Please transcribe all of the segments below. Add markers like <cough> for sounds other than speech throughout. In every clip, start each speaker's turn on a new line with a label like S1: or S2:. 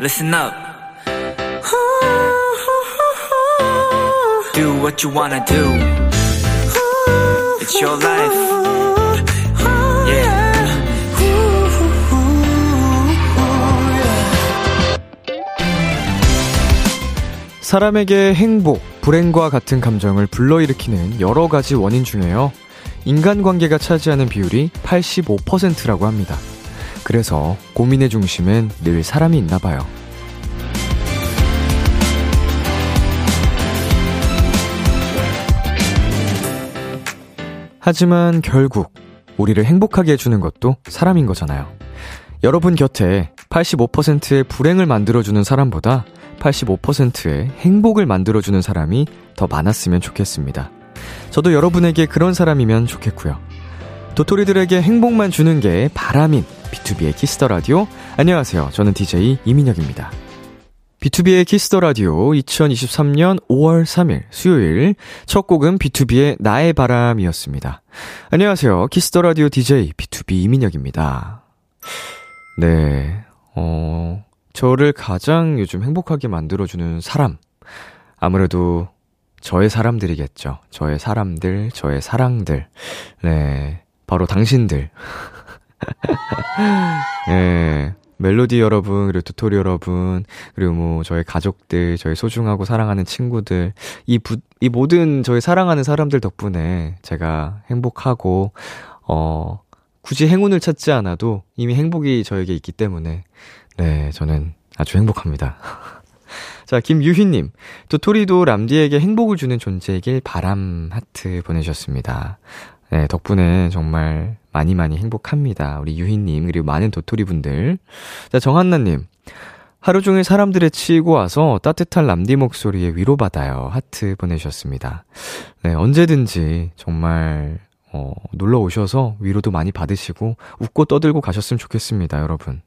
S1: listen up. Do what you wanna do. It's your life. Yeah.
S2: 사람에게 행복, 불행과 같은 감정을 불러일으키는 여러 가지 원인 중에요. 인간관계가 차지하는 비율이 85%라고 합니다. 그래서 고민의 중심엔 늘 사람이 있나 봐요. 하지만 결국 우리를 행복하게 해주는 것도 사람인 거잖아요. 여러분 곁에 85%의 불행을 만들어주는 사람보다 85%의 행복을 만들어주는 사람이 더 많았으면 좋겠습니다. 저도 여러분에게 그런 사람이면 좋겠고요. 도토리들에게 행복만 주는 게 바람인 BTOB의 키스 더 라디오. 안녕하세요. 저는 DJ 이민혁입니다. BTOB의 키스 더 라디오 2023년 5월 3일 수요일 첫 곡은 BTOB의 나의 바람이었습니다. 안녕하세요. 키스 더 라디오 DJ BTOB 이민혁입니다. 네. 어, 저를 가장 요즘 행복하게 만들어 주는 사람. 아무래도 저의 사람들이겠죠. 저의 사람들, 저의 사랑들. 네. 바로 당신들. 네. 멜로디 여러분, 그리고 두토리 여러분, 그리고 뭐, 저의 가족들, 저의 소중하고 사랑하는 친구들, 이 부, 이 모든 저의 사랑하는 사람들 덕분에 제가 행복하고, 어, 굳이 행운을 찾지 않아도 이미 행복이 저에게 있기 때문에, 네, 저는 아주 행복합니다. <laughs> 자, 김유희님. 도토리도 람디에게 행복을 주는 존재이길 바람 하트 보내주셨습니다. 네, 덕분에 정말 많이 많이 행복합니다. 우리 유희님, 그리고 많은 도토리 분들. 자, 정한나님. 하루 종일 사람들에 치이고 와서 따뜻한 람디 목소리에 위로받아요. 하트 보내주셨습니다. 네, 언제든지 정말, 어, 놀러 오셔서 위로도 많이 받으시고 웃고 떠들고 가셨으면 좋겠습니다, 여러분.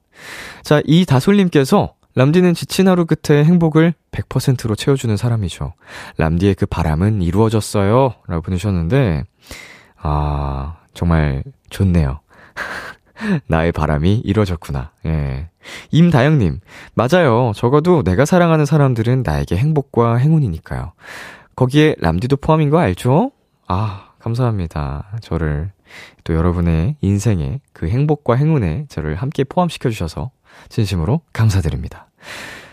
S2: 자, 이 다솔님께서 람디는 지친 하루 끝에 행복을 100%로 채워주는 사람이죠. 람디의 그 바람은 이루어졌어요. 라고 보내셨는데, 아, 정말 좋네요. <laughs> 나의 바람이 이루어졌구나. 예. 임다영님, 맞아요. 적어도 내가 사랑하는 사람들은 나에게 행복과 행운이니까요. 거기에 람디도 포함인 거 알죠? 아, 감사합니다. 저를 또 여러분의 인생에 그 행복과 행운에 저를 함께 포함시켜주셔서 진심으로 감사드립니다.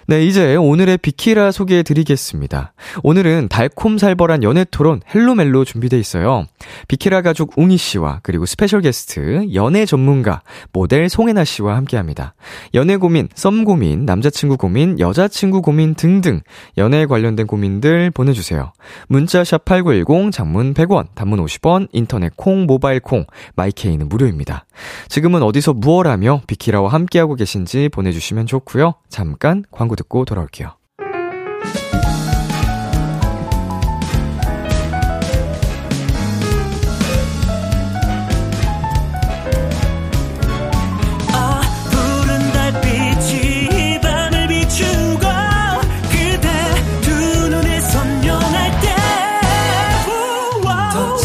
S2: 네, 이제 오늘의 비키라 소개해 드리겠습니다. 오늘은 달콤살벌한 연애 토론 헬로멜로 준비돼 있어요. 비키라 가족 웅이 씨와 그리고 스페셜 게스트 연애 전문가 모델 송해나 씨와 함께 합니다. 연애 고민, 썸 고민, 남자친구 고민, 여자친구 고민 등등 연애에 관련된 고민들 보내주세요. 문자 샵8910 장문 100원, 단문 50원, 인터넷 콩, 모바일 콩, 마이케이는 무료입니다. 지금은 어디서 무엇하며 비키라와 함께하고 계신지 보내주시면 좋고요. 잠깐 광고 듣고 돌아올게요.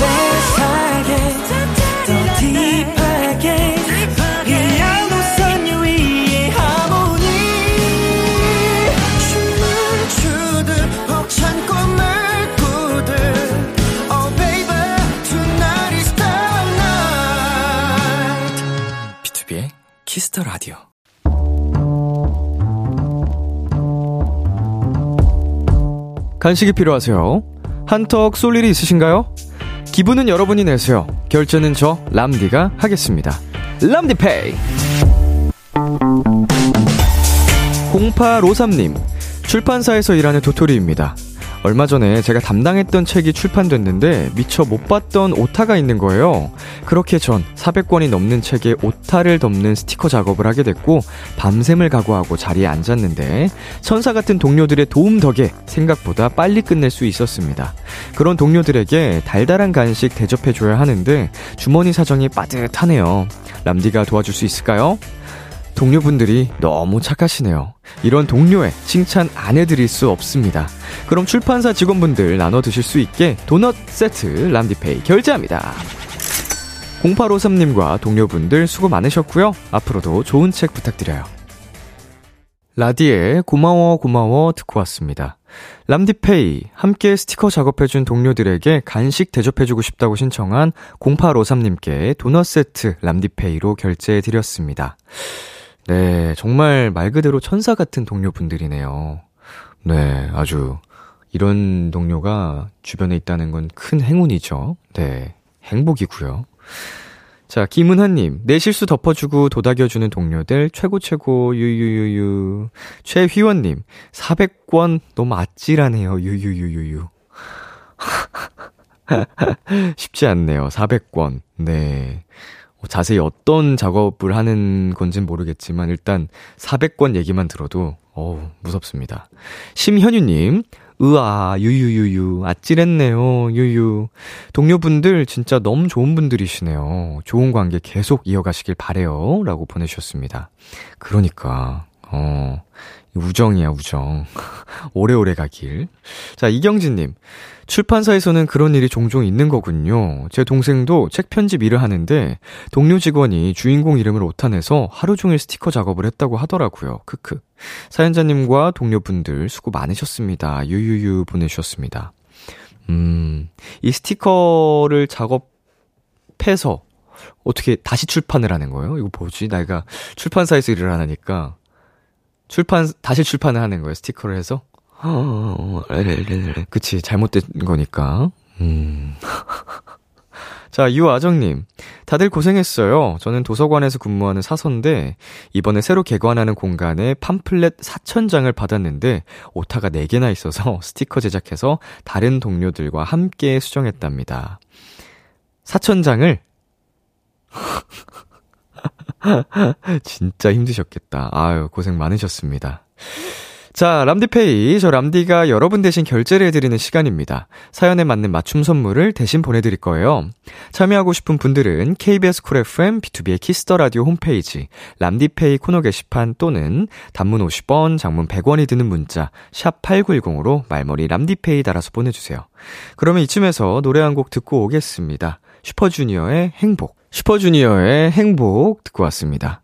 S2: 키 간식이 필요하세요? 한턱 쏠 일이 있으신가요? 기분은 여러분이 내세요. 결제는 저 람디가 하겠습니다. 람디페이. 0853님, 출판사에서 일하는 도토리입니다. 얼마 전에 제가 담당했던 책이 출판됐는데 미처 못 봤던 오타가 있는 거예요. 그렇게 전 400권이 넘는 책에 오타를 덮는 스티커 작업을 하게 됐고 밤샘을 각오하고 자리에 앉았는데 천사 같은 동료들의 도움 덕에 생각보다 빨리 끝낼 수 있었습니다. 그런 동료들에게 달달한 간식 대접해줘야 하는데 주머니 사정이 빠듯하네요. 람디가 도와줄 수 있을까요? 동료분들이 너무 착하시네요. 이런 동료의 칭찬 안 해드릴 수 없습니다. 그럼 출판사 직원분들 나눠 드실 수 있게 도넛 세트 람디페이 결제합니다. 0853님과 동료분들 수고 많으셨고요. 앞으로도 좋은 책 부탁드려요. 라디에 고마워 고마워 듣고 왔습니다. 람디페이 함께 스티커 작업해준 동료들에게 간식 대접해주고 싶다고 신청한 0853님께 도넛 세트 람디페이로 결제해드렸습니다. 네, 정말 말 그대로 천사 같은 동료분들이네요. 네, 아주 이런 동료가 주변에 있다는 건 큰 행운이죠. 네, 행복이고요. 자, 김은하님, 내 실수 덮어주고 도닥여주는 동료들, 최고, 최고, 유유유유. 최휘원님, 400권 너무 아찔하네요, 유유유유유. <laughs> 쉽지 않네요, 400권. 네. 어, 자세히 어떤 작업을 하는 건진 모르겠지만, 일단 400권 얘기만 들어도, 어우, 무섭습니다. 심현유님, 으아, 유유유유. 아찔했네요, 유유. 동료분들 진짜 너무 좋은 분들이시네요. 좋은 관계 계속 이어가시길 바래요. 라고 보내주셨습니다. 그러니까, 어, 우정이야, 우정. <laughs> 오래오래 가길. 자, 이경진님. 출판사에서는 그런 일이 종종 있는 거군요. 제 동생도 책 편집 일을 하는데 동료 직원이 주인공 이름을 오타내서 하루 종일 스티커 작업을 했다고 하더라고요. 크크. 사연자님과 동료분들 수고 많으셨습니다. 유유유 보내주셨습니다. 음, 이 스티커를 작업해서 어떻게 다시 출판을 하는 거예요? 이거 뭐지? 내가 출판사에서 일을 하니까 출판, 다시 출판을 하는 거예요. 스티커를 해서. 어, 그치, 잘못된 거니까. 음. <laughs> 자, 유아정님. 다들 고생했어요. 저는 도서관에서 근무하는 사서인데, 이번에 새로 개관하는 공간에 팜플렛 4천장을 받았는데, 오타가 4개나 있어서 <laughs> 스티커 제작해서 다른 동료들과 함께 수정했답니다. 4천장을? <laughs> <laughs> 진짜 힘드셨겠다. 아유, 고생 많으셨습니다. 자, 람디페이. 저 람디가 여러분 대신 결제를 해드리는 시간입니다. 사연에 맞는 맞춤 선물을 대신 보내드릴 거예요. 참여하고 싶은 분들은 KBS 쿨 FM BTOB의 키스 더 라디오 홈페이지 람디페이 코너 게시판 또는 단문 50원, 장문 100원이 드는 문자 샵 8910으로 말머리 람디페이 달아서 보내주세요. 그러면 이쯤에서 노래 한 곡 듣고 오겠습니다. 슈퍼주니어의 행복. 슈퍼주니어의 행복 듣고 왔습니다.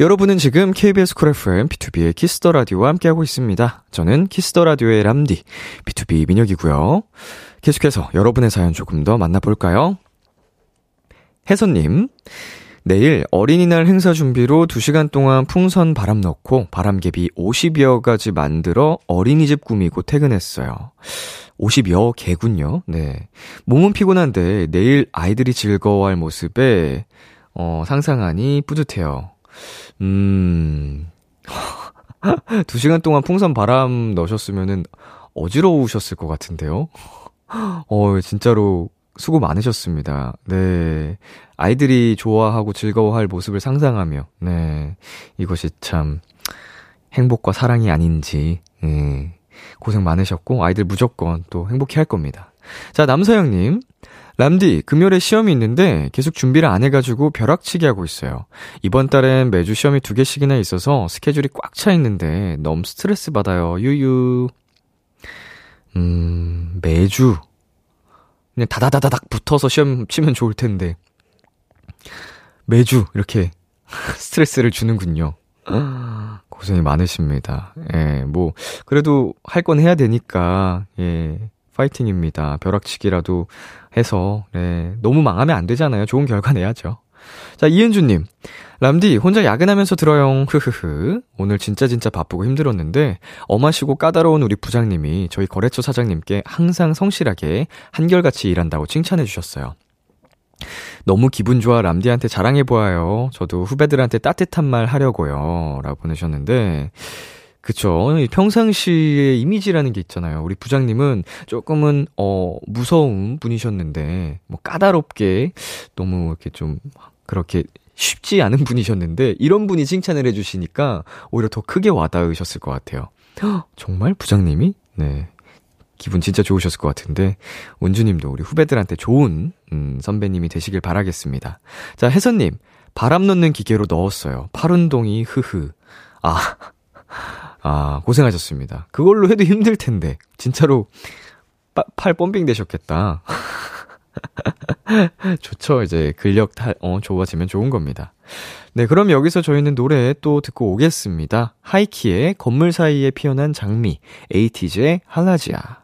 S2: 여러분은 지금 KBS 쿨 FM BTOB의 키스 더 라디오와 함께하고 있습니다. 저는 키스 더 라디오의 람디 BTOB 민혁이고요. 계속해서 여러분의 사연 조금 더 만나볼까요? 혜선님, 내일 어린이날 행사 준비로 2시간 동안 풍선 바람 넣고 바람개비 50여 가지 만들어 어린이집 꾸미고 퇴근했어요. 50여 개군요. 네. 몸은 피곤한데 내일 아이들이 즐거워할 모습에 어, 상상하니 뿌듯해요. 음. <laughs> 2시간 동안 풍선 바람 넣으셨으면은 어지러우셨을 것 같은데요. <laughs> 어, 진짜로 수고 많으셨습니다. 네. 아이들이 좋아하고 즐거워할 모습을 상상하며, 네. 이것이 참 행복과 사랑이 아닌지, 예. 고생 많으셨고, 아이들 무조건 또 행복해 할 겁니다. 자, 남서영님. 람디, 금요일에 시험이 있는데 계속 준비를 안 해가지고 벼락치기 하고 있어요. 이번 달엔 매주 시험이 두 개씩이나 있어서 스케줄이 꽉 차 있는데 너무 스트레스 받아요. 유유. 음, 매주. 그냥 다다다다닥 붙어서 시험 치면 좋을 텐데. 매주 이렇게 <laughs> 스트레스를 주는군요. 고생이 많으십니다. 예, 뭐, 그래도 할 건 해야 되니까, 예, 파이팅입니다. 벼락치기라도 해서, 네, 너무 망하면 안 되잖아요. 좋은 결과 내야죠. 자, 이은주님. 람디, 혼자 야근하면서 들어요. <laughs> 흐흐흐. 오늘 진짜 진짜 바쁘고 힘들었는데, 엄하시고 까다로운 우리 부장님이 저희 거래처 사장님께 항상 성실하게 한결같이 일한다고 칭찬해 주셨어요. 너무 기분 좋아 람디한테 자랑해보아요. 저도 후배들한테 따뜻한 말 하려고요. 라고 보내셨는데, 그쵸. 평상시의 이미지라는 게 있잖아요. 우리 부장님은 조금은, 어, 무서운 분이셨는데, 뭐 까다롭게, 너무 이렇게 좀, 그렇게 쉽지 않은 분이셨는데, 이런 분이 칭찬을 해주시니까, 오히려 더 크게 와닿으셨을 것 같아요. 정말 부장님이? 네. 기분 진짜 좋으셨을 것 같은데, 원주님도 우리 후배들한테 좋은, 음, 선배님이 되시길 바라겠습니다. 자, 혜선님, 바람 넣는 기계로 넣었어요. 팔 운동이, 흐흐. 아, 아, 고생하셨습니다. 그걸로 해도 힘들 텐데, 진짜로, 빠, 팔 펌핑 되셨겠다. <laughs> 좋죠. 이제 근력 타, 어, 좋아지면 좋은 겁니다. 네, 그럼 여기서 저희는 노래 또 듣고 오겠습니다. 하이키의 건물 사이에 피어난 장미, 에이티즈의 할라지아.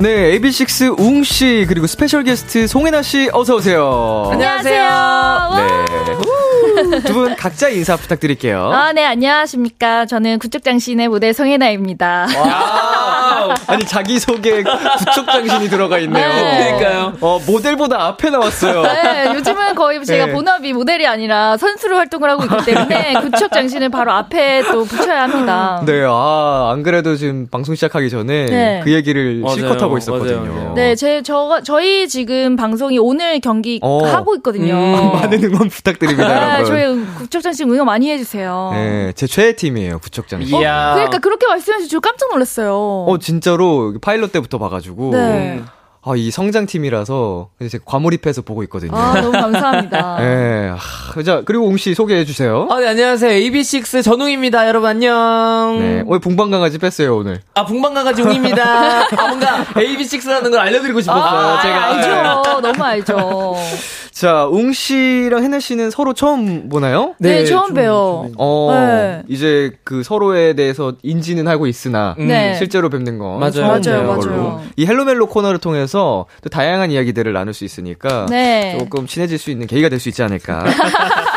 S2: 네, AB6IX 웅 씨, 그리고 스페셜 게스트 송해나 씨, 어서오세요.
S3: 안녕하세요.
S2: 네. 두 분 각자 인사 부탁드릴게요.
S3: 아, 네, 안녕하십니까. 저는 구척장신의 모델 송해나입니다. <laughs>
S2: 아니, 자기소개 구척장신이 들어가 있네요.
S3: 네.
S4: 그러니까요.
S2: 어, 모델보다 앞에 나왔어요.
S3: 네, 요즘은 거의 제가
S2: 네.
S3: 본업이 모델이 아니라 선수로 활동을 하고 있기 때문에 <laughs> 구축장신을 바로 앞에 또 붙여야 합니다.
S2: 네, 아, 안 그래도 지금 방송 시작하기 전에
S3: 네.
S2: 그 얘기를
S4: 맞아요.
S2: 실컷 하고 있었거든요.
S4: 맞아요, 맞아요.
S3: 네, 제, 저, 저희 지금 방송이 오늘 경기
S2: 어.
S3: 하고 있거든요.
S2: 음, 많은 응원 부탁드립니다,
S3: 네,
S2: 여러분.
S3: 저희 구축장신 응원 많이 해주세요.
S2: 네, 제 최애 팀이에요, 구척장신.
S4: 이야.
S3: 그러니까 그렇게 말씀해주셔서 저 깜짝 놀랐어요.
S2: 어, 진짜로 파일럿 때부터 봐가지고.
S3: 네.
S2: 아, 이 성장팀이라서 이제 과몰입해서 보고 있거든요.
S3: 아, 너무 감사합니다. <laughs>
S2: 네. 아, 자, 그리고 웅씨 소개해 주세요.
S4: 아, 네, 안녕하세요. AB6 전웅입니다. 여러분, 안녕.
S2: 네. 오늘 봉방강아지 뺐어요, 오늘.
S4: 아, 봉방강아지 웅입니다. 아, 뭔가 AB6라는 걸 알려드리고 싶었어요.
S3: 아,
S4: 제가.
S3: 알죠. 너무 알죠. <laughs>
S2: 자, 웅 씨랑 혜나씨는 서로 처음 보나요?
S3: 네, 처음
S4: 좀-
S3: 봬요.
S2: 어,
S3: 네.
S2: 이제 그 서로에 대해서 인지는 하고 있으나,
S4: 음.
S3: 네.
S2: 실제로 뵙는 건
S4: 맞아요.
S2: 처음
S3: 맞아요. 맞아요.
S2: 이 헬로멜로 코너를 통해서 또 다양한 이야기들을 나눌 수 있으니까
S3: 네.
S2: 조금 친해질 수 있는 계기가 될 수 있지 않을까. <laughs>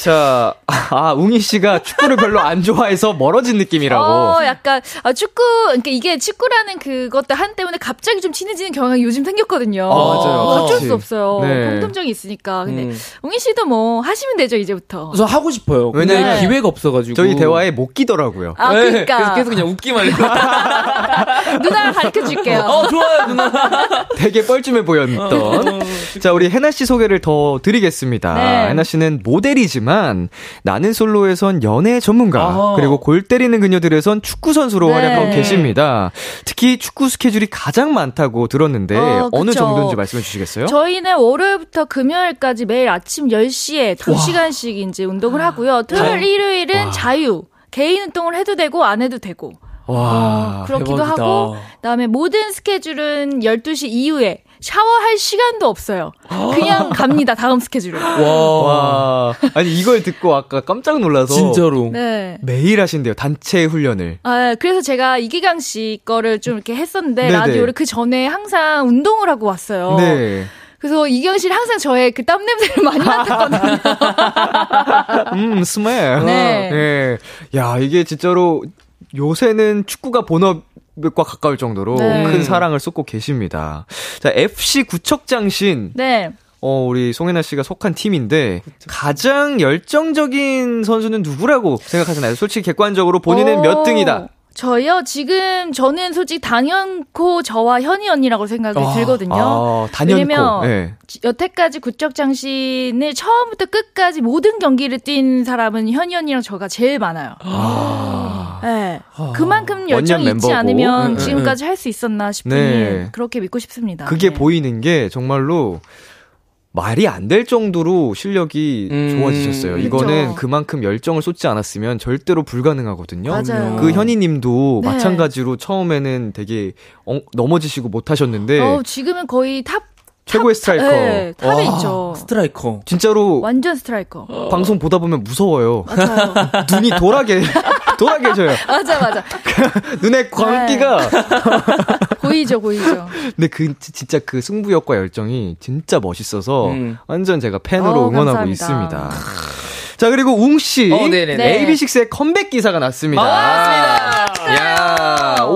S2: 자, 아, 웅이 씨가 축구를 별로 안 좋아해서 멀어진 느낌이라고.
S3: 어, 약간, 아, 축구, 그러니까 이게 축구라는 그것도 한 때문에 갑자기 좀 친해지는 경향이 요즘 생겼거든요.
S2: 아, 맞아요.
S3: 어쩔
S2: 그치.
S3: 수 없어요.
S2: 네.
S3: 공통점이 있으니까. 근데,
S4: 음.
S3: 웅이 씨도 뭐, 하시면 되죠, 이제부터.
S4: 저 하고 싶어요.
S2: 왜냐면
S4: 기회가 없어가지고.
S2: 저희 대화에 못 끼더라고요.
S3: 아,
S4: 네,
S3: 그니까.
S4: 그래서 계속 그냥 웃기만 해요. <laughs>
S3: 누나가 가르쳐 줄게요.
S4: 어, 좋아요, 누나. <laughs>
S2: 되게 뻘쭘해 보였던. 자, 우리 해나 씨 소개를 더 드리겠습니다.
S3: 네.
S2: 해나 씨는 모델이지만 나는 솔로에선 연애 전문가,
S4: 아하.
S2: 그리고 골 때리는 그녀들에선 축구 선수로
S3: 네.
S2: 활약하고 계십니다. 특히 축구 스케줄이 가장 많다고 들었는데
S3: 어,
S2: 어느
S3: 그쵸.
S2: 정도인지 말씀해 주시겠어요?
S3: 저희는 월요일부터 금요일까지 매일 아침 10시에 2시간씩 이제 운동을 하고요. 토요일, 일요일은 자유. 개인 운동을 해도 되고 안 해도 되고.
S2: 와.
S3: 그렇기도
S4: 대박이다.
S3: 하고 그다음에 모든 스케줄은 12시 이후에 샤워할 시간도 없어요. 그냥 갑니다. 다음 스케줄을.
S4: 와.
S2: 와. 아니 이걸 듣고 아까 깜짝 놀라서
S4: 진짜로.
S3: 네.
S2: 매일 하신대요. 단체 훈련을.
S3: 아, 그래서 제가 이기강 씨 거를 좀 이렇게 했었는데
S2: 네네.
S3: 라디오를 그 전에 항상 운동을 하고 왔어요.
S2: 네.
S3: 그래서 이기강 씨는 항상 저의 그 땀 냄새를 많이 맡았거든요. <laughs>
S2: 음, 스멜.
S3: 네.
S2: 예. 야, 이게 진짜로 요새는 축구가 본업 과 가까울 정도로
S3: 네.
S2: 큰 사랑을 쏟고 계십니다. 자, FC 구척장신.
S3: 네.
S2: 어, 우리 송혜나 씨가 속한 팀인데 가장 열정적인 선수는 누구라고 생각하시나요? 솔직히 객관적으로 본인은
S3: 어,
S2: 몇 등이다.
S3: 저요 지금 저는 솔직히 단연코 저와 현희 언니라고 생각이 들거든요.
S2: 아, 단연코.
S3: 왜냐면
S2: 예.
S3: 여태까지 구척장신을 처음부터 끝까지 모든 경기를 뛴 사람은 현희 언니랑 저가 제일 많아요.
S2: 아.
S3: 네. 그만큼 열정이 있지
S2: 멤버고.
S3: 않으면 지금까지 할 수 있었나 싶으니
S2: 네.
S3: 그렇게 믿고 싶습니다.
S2: 그게
S3: 네.
S2: 보이는 게 정말로 말이 안 될 정도로 실력이
S4: 음,
S2: 좋아지셨어요.
S3: 그쵸.
S2: 이거는 그만큼 열정을 쏟지 않았으면 절대로 불가능하거든요.
S3: 맞아요.
S2: 그 현희 님도
S3: 네.
S2: 마찬가지로 처음에는 되게 엉- 넘어지시고 못 하셨는데
S3: 어, 지금은 거의 탑
S2: 최고의 스트라이커.
S3: 네, 탑에
S4: 와,
S3: 있죠.
S4: 스트라이커.
S2: 진짜로
S3: 완전 스트라이커.
S2: 방송 보다 보면 무서워요.
S3: 맞아요. <laughs>
S2: 눈이 돌아게 돌아게 져요. <laughs>
S3: 맞아 맞아. <laughs>
S2: 눈에 광기가.
S3: 보이죠 보이죠.
S2: 근데 그 지- 진짜 그 승부욕과 열정이 진짜 멋있어서
S4: 음.
S2: 완전 제가 팬으로
S3: 어,
S2: 응원하고
S3: 감사합니다.
S2: 있습니다. 자 그리고 웅 씨,
S4: 어, 네네네.
S3: 네.
S2: AB6IX의 컴백 기사가 났습니다. 야,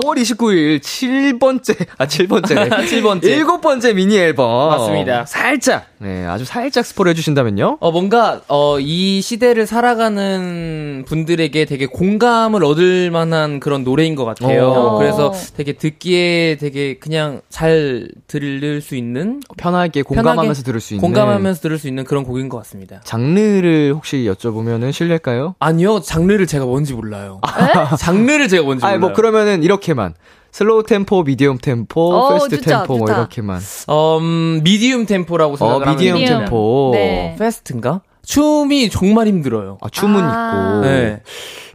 S2: 5월 29일 7번째, 아, 7번째.
S4: 7번째.
S2: 7번째 미니 앨범.
S4: 맞습니다.
S2: 살짝, 네, 아주 살짝 스포를 해주신다면요?
S4: 어, 뭔가, 어, 이 시대를 살아가는 분들에게 되게 공감을 얻을 만한 그런 노래인 것 같아요.
S2: 어.
S4: 그래서 되게 듣기에 되게 그냥 잘 들을 수 있는,
S2: 편하게 공감하면서 들을 수 있는.
S4: 공감하면서 들을 수 있는 그런 곡인 것 같습니다.
S2: 장르를 혹시 여쭤보면은 실례일까요?
S4: 아니요, 장르를 제가 뭔지 몰라요. <laughs> 장르를 제가 뭔지
S2: 아니,
S4: 몰라요.
S2: 뭐, 그러면은 이렇게 만. slow 템포, medium 템포,
S3: 어,
S2: fast
S3: 좋다,
S2: 템포, 뭐
S3: 좋다.
S2: 이렇게만.
S4: 어, 음, medium 템포라고
S2: 어,
S4: 생각을 하면
S3: medium medium.
S2: 템포.
S3: 네.
S4: fast인가? 춤이 정말 힘들어요.
S2: 아, 춤은
S3: 아.
S2: 있고.
S4: 네.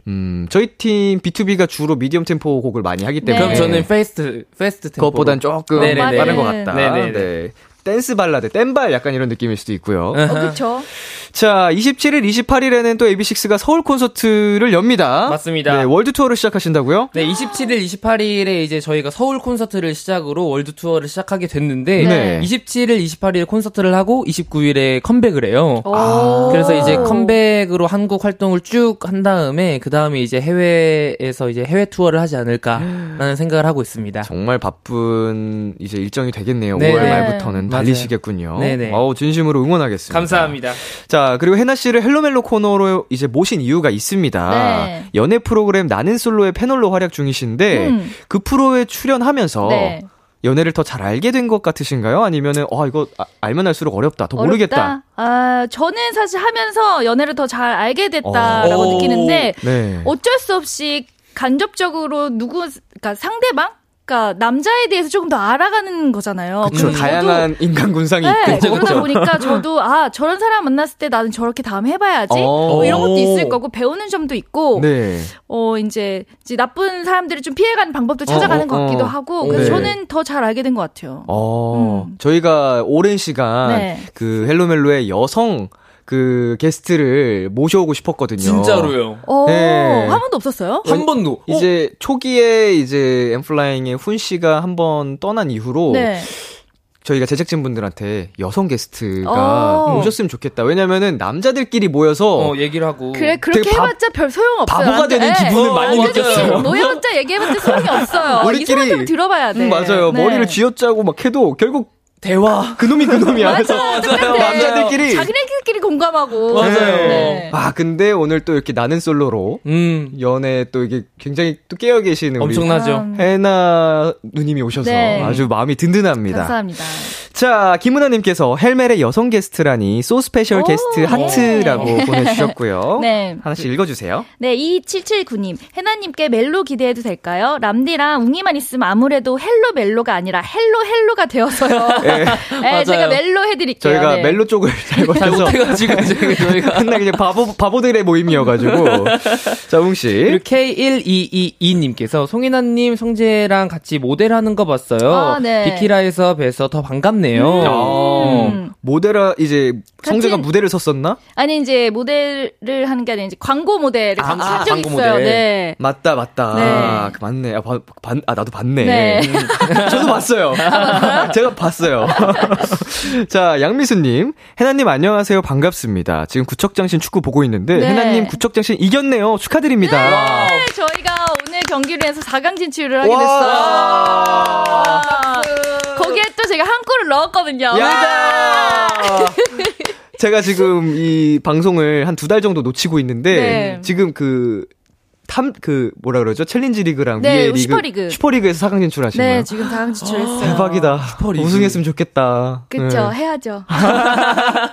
S2: 음, 저희 팀 BTOB가 주로 medium 템포 곡을 많이 하기 때문에.
S4: 그럼 저는 fast, fast 템포.
S2: 그것보단 조금
S4: 네네네.
S2: 빠른 것 같다.
S4: 네네 네.
S2: 네. 댄스 발라드, 댄발 약간 이런 느낌일 수도 있고요.
S3: 어, 그쵸.
S2: 자, 27일, 28일에는 또 AB6IX가 서울 콘서트를 엽니다.
S4: 맞습니다.
S2: 네, 월드 투어를 시작하신다고요?
S4: 네, 27일, 28일에 이제 저희가 서울 콘서트를 시작으로 월드 투어를 시작하게 됐는데,
S2: 네.
S4: 27일, 28일 콘서트를 하고 29일에 컴백을 해요.
S3: 오.
S4: 그래서 이제 컴백으로 한국 활동을 쭉 한 다음에 그 다음에 이제 해외에서 이제 해외 투어를 하지 않을까라는 생각을 하고 있습니다.
S2: 정말 바쁜 이제 일정이 되겠네요.
S4: 네.
S2: 5월
S3: 네.
S2: 말부터는. 달리시겠군요.
S4: 네네.
S2: 어우, 진심으로 응원하겠습니다.
S4: 감사합니다.
S2: 자, 그리고 해나 씨를 헬로멜로 코너로 이제 모신 이유가 있습니다.
S3: 네.
S2: 연애 프로그램 나는 솔로의 패널로 활약 중이신데
S3: 음.
S2: 그 프로에 출연하면서
S3: 네.
S2: 연애를 더 잘 알게 된 것 같으신가요? 아니면은 어 이거 아- 알면 알수록 어렵다. 더 모르겠다.
S3: 어렵다? 아, 저는 사실 하면서 연애를 더 잘 알게 됐다라고
S4: 어.
S3: 느끼는데
S2: 네.
S3: 어쩔 수 없이 간접적으로 누구, 그러니까 상대방? 그러니까 남자에 대해서 조금 더 알아가는 거잖아요.
S2: 그렇죠.
S3: 저도-
S2: 다양한 인간 군상이
S3: 네,
S2: 있고.
S3: 그러다 보니까 <laughs> 저도 아 저런 사람 만났을 때 나는 저렇게 다음에 해봐야지
S2: 어.
S3: 뭐 이런 것도 있을 거고 배우는 점도 있고
S2: 네.
S3: 어 이제, 이제 나쁜 사람들을 좀 피해가는 방법도 찾아가는
S2: 어,
S3: 것
S2: 어,
S3: 같기도
S2: 어.
S3: 하고 그래서
S2: 네.
S3: 저는 더 잘 알게 된 것 같아요.
S2: 어,
S3: 음.
S2: 저희가 오랜 시간
S3: 네.
S2: 그 헬로멜로의 여성 그 게스트를 모셔오고 싶었거든요.
S4: 진짜로요.
S3: 어,
S2: 네.
S3: 한 번도 없었어요?
S4: 한 번도.
S2: 이제 초기에 이제 엠플라잉의 훈 씨가 한 번 떠난 이후로
S3: 네.
S2: 저희가 제작진 분들한테 여성 게스트가
S3: 어.
S2: 오셨으면 좋겠다. 왜냐면은 남자들끼리 모여서
S4: 어, 얘기를 하고.
S3: 그래 그렇게
S2: 되게 바-
S3: 해봤자 별 소용 없어요.
S2: 바보가 되는
S3: 네.
S2: 기분을
S4: 어,
S2: 많이. 느꼈어요. <laughs>
S3: 모여봤자 얘기해봤자 소용이 없어요.
S2: 우리끼리-
S3: 들어봐야 돼.
S2: 음, 맞아요.
S3: 네.
S2: 머리를 쥐어짜고 막 해도 결국
S4: 대화.
S2: 그놈이 그놈이야. 그래서
S3: 맞아요.
S2: 남자들끼리
S3: 자기네들끼리 공감하고.
S4: 맞아요.
S3: 네.
S2: 아 근데 오늘 또 이렇게 나는 솔로로
S4: 음.
S2: 연애 또 이게 굉장히 또 깨어 계시는 우리
S4: 엄청나죠.
S3: 음.
S2: 해나 누님이 오셔서
S3: 네.
S2: 아주 마음이 든든합니다.
S3: 감사합니다.
S2: 자, 김은아님께서 헬멜의 여성 게스트라니 so special
S3: 오,
S2: 게스트
S3: 네.
S2: 하트라고 <laughs> 보내주셨고요.
S3: 네.
S2: 하나씩 읽어주세요.
S3: 네, 2779님. 해나님께 멜로 기대해도 될까요? 람디랑 웅이만 있으면 아무래도 헬로 멜로가 아니라 헬로 헬로가 되어서요. <laughs> <laughs> 네, 제가 멜로 해드릴게요.
S2: 저희가
S3: 네.
S2: 멜로 쪽을 잘
S4: 못해가지고 저희가.
S2: 맨날 그냥 바보, 바보들의 모임이어가지고. 자,
S4: 그리고
S2: 웅씨.
S4: K1222님께서 송혜나님, 성재랑 같이 모델하는 거 봤어요.
S3: 아, 네.
S4: 비키라에서 뵈서 더 반갑네요.
S2: 어,
S3: 음.
S2: 모델아, 이제, 성재가
S3: 같이-
S2: 무대를 섰었나?
S3: 아니, 이제 모델을 하는 게 아니라 이제 광고 모델을
S4: 아,
S3: 같이
S4: 아,
S3: 한 적이
S4: 광고
S3: 있어요.
S4: 모델.
S3: 네.
S2: 맞다, 맞다.
S3: 네.
S2: 아, 그 맞네. 아, 봐- 봤- 아, 나도 봤네.
S3: 네. <laughs>
S2: 저도 봤어요. <laughs> 제가 봤어요. <laughs> 자, 양미수님. 해나님 안녕하세요. 반갑습니다. 지금 구척장신 축구 보고 있는데,
S3: 네.
S2: 해나님 구척장신 이겼네요. 축하드립니다.
S3: 네, 저희가 오늘 경기를 해서 4강 진출을 하게
S2: 와.
S3: 됐어요. 와. 거기에 또 제가 한 골을 넣었거든요.
S2: 야! 제가 지금 이 방송을 한 두 달 정도 놓치고 있는데,
S3: 네.
S2: 지금 그, 탐, 그, 뭐라 그러죠? 챌린지 리그랑
S3: 네,
S2: 위에 리그.
S3: 슈퍼리그.
S2: 슈퍼리그에서 4강 진출하신
S3: 네,
S2: 거예요?
S3: 지금 4강 진출했어요.
S2: 대박이다.
S4: 슈퍼리그.
S2: 우승했으면 좋겠다.
S3: 그쵸,
S2: 네.
S3: 해야죠. <laughs>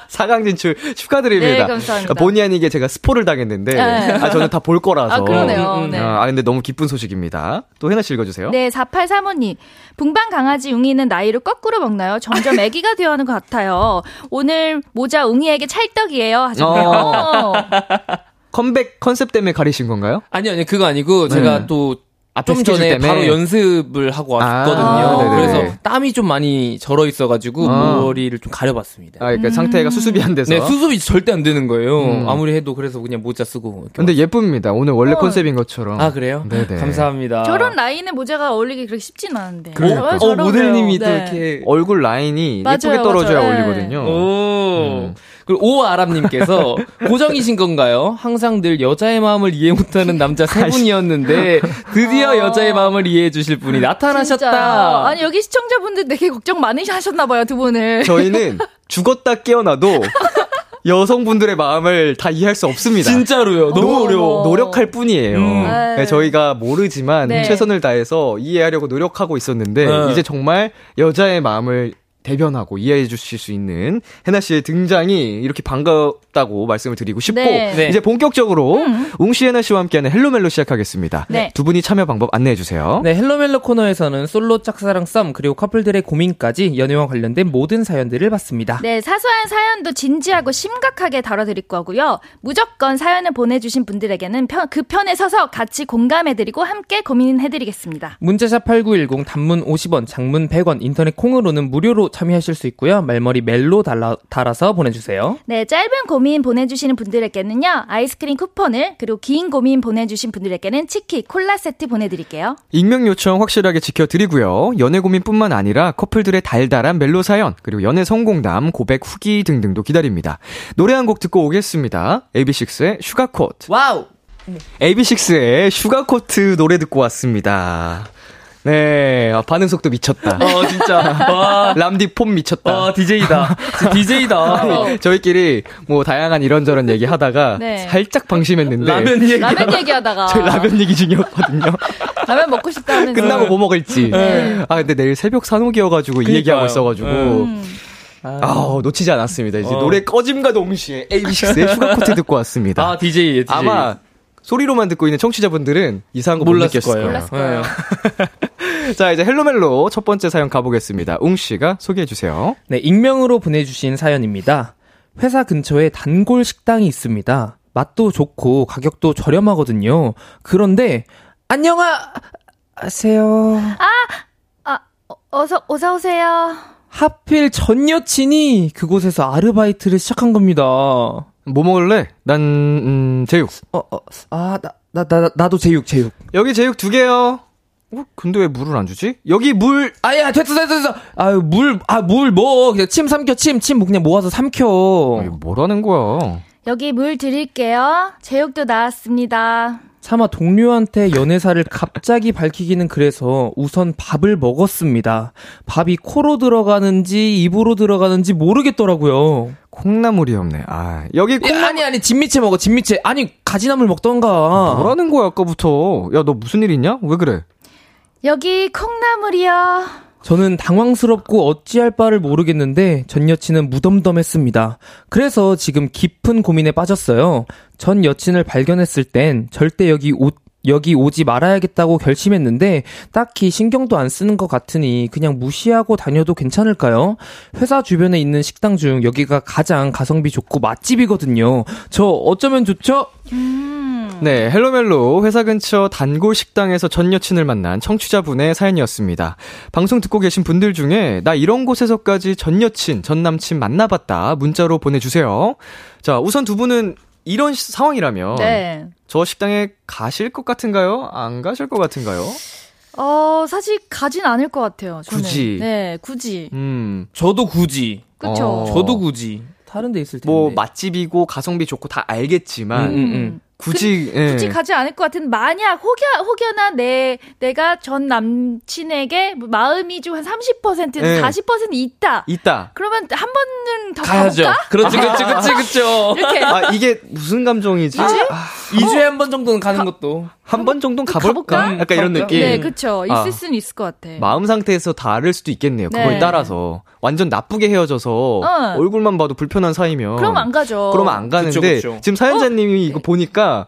S2: 4강 진출 축하드립니다.
S3: 네, 감사합니다.
S2: 본의 아니게 제가 스포를 당했는데,
S3: 네.
S2: 아, 저는 다 볼 거라서.
S3: 아, 그러네요.
S4: 음, 음,
S3: 네.
S2: 아, 근데 너무 기쁜 소식입니다. 또 해나 씨 읽어주세요.
S3: 네, 4835님. 붕방 강아지 웅이는 나이를 거꾸로 먹나요? 점점 애기가 되어가는 것 같아요. 오늘 모자 웅이에게 찰떡이에요. 하셨네요. <laughs>
S2: 어. 컴백 컨셉 때문에 가리신 건가요?
S4: 아니요, 아니요, 그거 아니고, 제가
S2: 네.
S4: 또,
S2: 앞에
S4: 좀 전에
S2: 때문에?
S4: 바로 연습을 하고 왔거든요.
S2: 아.
S4: 그래서 땀이 좀 많이 절어 있어가지고
S2: 아.
S4: 머리를 좀 가려봤습니다.
S2: 아, 그러니까 상태가 수습이 안 돼서.
S4: 네, 수습이 절대 안 되는 거예요.
S2: 음.
S4: 아무리 해도 그래서 그냥 모자 쓰고. 이렇게
S2: 근데 예쁩니다. 오늘 원래
S3: 어.
S2: 컨셉인 것처럼.
S4: 아, 그래요?
S2: 네네.
S4: 감사합니다.
S3: 저런 라인의 모자가 어울리기 그렇게 쉽진 않은데.
S2: 그러니까요.
S3: 잘
S4: 어, 모델님이 또
S3: 어울려요. 네.
S4: 이렇게.
S2: 얼굴 라인이
S3: 맞아요,
S2: 예쁘게 떨어져야
S3: 맞아요.
S2: 어울리거든요.
S4: 오.
S2: 음.
S4: 그리고 오아람님께서 고정이신 건가요? 항상 늘 여자의 마음을 이해 못하는 남자 세 분이었는데 드디어 어... 여자의 마음을 이해해 주실 분이 나타나셨다. 진짜.
S3: 아니 여기 시청자분들 되게 걱정 많으셨나 봐요 두 분을.
S2: 저희는 죽었다 깨어나도 여성분들의 마음을 다 이해할 수 없습니다.
S4: 진짜로요. 너무 어려워.
S2: 노력할 뿐이에요. 음. 네, 저희가 모르지만 네. 최선을 다해서 이해하려고 노력하고 있었는데 네. 이제 정말 여자의 마음을 대변하고 이해해 주실 수 있는 해나 씨의 등장이 이렇게 반갑다고 말씀을 드리고 싶고 네. 네. 이제 본격적으로 음. 웅씨 해나 씨와 함께하는 헬로멜로 시작하겠습니다. 네. 두 분이 참여 방법 안내해 주세요.
S4: 네, 헬로멜로 코너에서는 솔로 짝사랑 썸 그리고 커플들의 고민까지 연애와 관련된 모든 사연들을 받습니다.
S3: 네, 사소한 사연도 진지하고 심각하게 다뤄드릴 거고요. 무조건 사연을 보내주신 분들에게는 편, 그 편에 서서 같이 공감해드리고 함께 고민해드리겠습니다.
S4: 문자샵 8910 단문 50원, 장문 100원, 인터넷 콩으로는 무료로 참여하실 수 있고요. 말머리 멜로 달라, 달아서 보내주세요.
S3: 네, 짧은 고민 보내주시는 분들에게는요. 아이스크림 쿠폰을 그리고 긴 고민 보내주신 분들에게는 치킨, 콜라 세트 보내드릴게요.
S2: 익명 요청 확실하게 지켜드리고요. 연애 고민뿐만 아니라 커플들의 달달한 멜로 사연 그리고 연애 성공담, 고백 후기 등등도 기다립니다. 노래 한 곡 듣고 오겠습니다. AB6IX의 슈가코트.
S4: 와우!
S2: AB6IX의 슈가코트 노래 듣고 왔습니다. 네, 아, 반응 속도 미쳤다.
S4: 어, 진짜. <laughs>
S2: 와. 람디 폼 미쳤다. <laughs>
S4: 어, DJ다. DJ다.
S2: 아니, 저희끼리 뭐 다양한 이런저런 얘기 하다가 네. 살짝 방심했는데.
S4: 라면 얘기.
S3: 라면 얘기하다가.
S2: 저희 라면 얘기 중이었거든요. <laughs>
S3: 라면 먹고 싶다 는.
S2: 끝나고 뭐 먹을지. 네. 아, 근데 내일 새벽 사녹이어가지고 이 얘기하고 있어가지고. 음. 아, 놓치지 않았습니다. 이제 어. 노래 꺼짐과 동시에 AB6IX의 슈가코트 듣고 왔습니다.
S4: 아, DJ, DJ.
S2: 아마 소리로만 듣고 있는 청취자분들은 이상한 거 몰랐을 거예요.
S3: 몰랐을 거예요.
S2: 네. <laughs> 자, 이제 헬로멜로 첫 번째 사연 가보겠습니다. 웅 씨가 소개해 주세요.
S4: 네, 익명으로 보내주신 사연입니다. 회사 근처에 단골 식당이 있습니다. 맛도 좋고 가격도 저렴하거든요. 그런데 안녕하세요.
S3: 아, 아, 어서 어서 오세요.
S4: 하필 전 여친이 그곳에서 아르바이트를 시작한 겁니다.
S2: 뭐 먹을래? 난, 음, 제육.
S4: 어, 어, 아, 나, 나, 나, 나도 제육, 제육.
S2: 여기 제육 두 개요. 어, 근데 왜 물을 안 주지? 여기 물!
S4: 아, 야, 됐어, 됐어, 됐어. 아유, 물, 아, 물 뭐. 그냥 침 삼켜, 침, 침 그냥 모아서 삼켜.
S2: 아니, 뭐라는 거야.
S3: 여기 물 드릴게요. 제육도 나왔습니다.
S4: 차마 동료한테 연애사를 갑자기 밝히기는 그래서 우선 밥을 먹었습니다. 밥이 코로 들어가는지 입으로 들어가는지 모르겠더라고요.
S2: 콩나물이 없네. 아, 여기
S4: 콩나물... 아니 아니 진미채 먹어. 진미채. 아니 가지나물 먹던가.
S2: 뭐라는 거야 아까부터. 야, 너 무슨 일 있냐? 왜 그래?
S3: 여기 콩나물이요.
S4: 저는 당황스럽고 어찌할 바를 모르겠는데 전 여친은 무덤덤했습니다. 그래서 지금 깊은 고민에 빠졌어요. 전 여친을 발견했을 땐 절대 여기 오, 여기 오지 말아야겠다고 결심했는데 딱히 신경도 안 쓰는 것 같으니 그냥 무시하고 다녀도 괜찮을까요? 회사 주변에 있는 식당 중 여기가 가장 가성비 좋고 맛집이거든요. 저 어쩌면 좋죠? 음.
S2: 네, 헬로멜로 회사 근처 단골 식당에서 전 여친을 만난 청취자분의 사연이었습니다. 방송 듣고 계신 분들 중에 나 이런 곳에서까지 전 여친, 전 남친 만나봤다 문자로 보내주세요. 자, 우선 두 분은 이런 상황이라면 네. 저 식당에 가실 것 같은가요? 안 가실 것 같은가요?
S3: 어, 사실 가진 않을 것 같아요.
S2: 저는. 굳이.
S3: 네, 굳이.
S4: 음, 저도 굳이.
S3: 그쵸.
S4: 어. 저도 굳이. 다른 데 있을 텐데.
S2: 뭐 맛집이고 가성비 좋고 다 알겠지만 음, 음, 음. 굳이 그,
S3: 예. 굳이 가지 않을 것 같은 만약 혹여 혹여나 내 내가 전 남친에게 마음이 좀 한 30% 예. 40% 있다.
S2: 있다.
S3: 그러면 한 번은 더
S4: 가야죠.
S3: 가볼까?
S4: 그렇지, 그렇지, <laughs> 그렇지, 그렇죠.
S3: 이렇게.
S2: 아 이게 무슨 감정이지? 아,
S4: 2주에 한번 정도는 가는 가, 것도.
S2: 한 번 정도는 가볼까? 가볼까? 약간 이런 느낌.
S3: 네, 그렇죠. 있을 아, 수는 있을 것 같아.
S2: 마음 상태에서 다를 수도 있겠네요. 그거에 네. 따라서 완전 나쁘게 헤어져서 어. 얼굴만 봐도 불편한 사이면.
S3: 그럼 안 가죠.
S2: 그럼 안 가는데 그쵸, 그쵸. 지금 사연자님이 어? 이거 보니까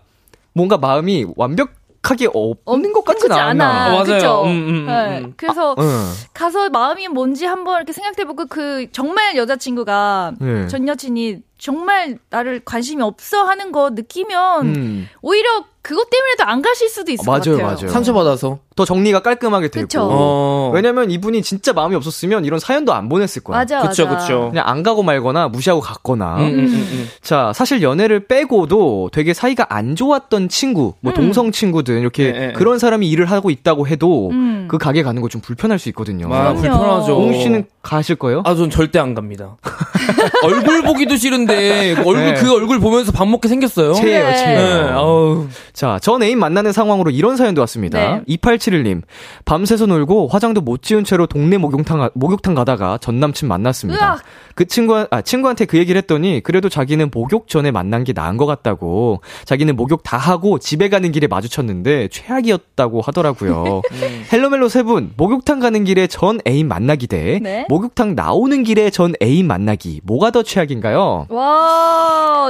S2: 뭔가 마음이 완벽 하게 없는 것 같진 않아. 않아.
S4: 어, 맞아요. 음,
S3: 음, 음, 네. 음. 그래서 아, 음. 가서 마음이 뭔지 한번 이렇게 생각해보고 그 정말 여자친구가 네. 전 여친이 정말 나를 관심이 없어 하는 거 느끼면 음. 오히려 그것 때문에도 안 가실 수도 있을 맞아요, 것 같아요.
S2: 맞아요.
S4: 상처받아서.
S2: 더 정리가 깔끔하게 되고. 어. 왜냐면 이분이 진짜 마음이 없었으면 이런 사연도 안 보냈을 거야.
S3: 맞아,
S4: 그쵸, 맞아. 그쵸.
S2: 그냥 안 가고 말거나 무시하고 갔거나.
S4: 음, 음, 음, 음.
S2: 자, 사실 연애를 빼고도 되게 사이가 안 좋았던 친구, 뭐 음. 동성 친구들 이렇게 네, 네, 그런 사람이 일을 하고 있다고 해도 그 가게 가는 거 좀 불편할 수 있거든요.
S4: 아, 불편하죠.
S2: 옹 씨는 가실 거예요?
S4: 아, 전 절대 안 갑니다. <laughs> 얼굴 보기도 싫은 데 근데 그 얼굴 네. 그 얼굴 보면서 밥 먹게 생겼어요.
S2: 체예요, 네. 체. 네. 아우. 자, 전 애인 만나는 상황으로 이런 사연도 왔습니다. 네. 2871님. 밤새서 놀고 화장도 못 지운 채로 동네 목욕탕 목욕탕 가다가 전 남친 만났습니다. 으악. 그 친구 아 친구한테 그 얘기를 했더니 그래도 자기는 목욕 전에 만난 게 나은 것 같다고. 자기는 목욕 다 하고 집에 가는 길에 마주쳤는데 최악이었다고 하더라고요. 음. <laughs> 헬로멜로 세 분 목욕탕 가는 길에 전 애인 만나기 대 네? 목욕탕 나오는 길에 전 애인 만나기 뭐가 더 최악인가요?
S3: 와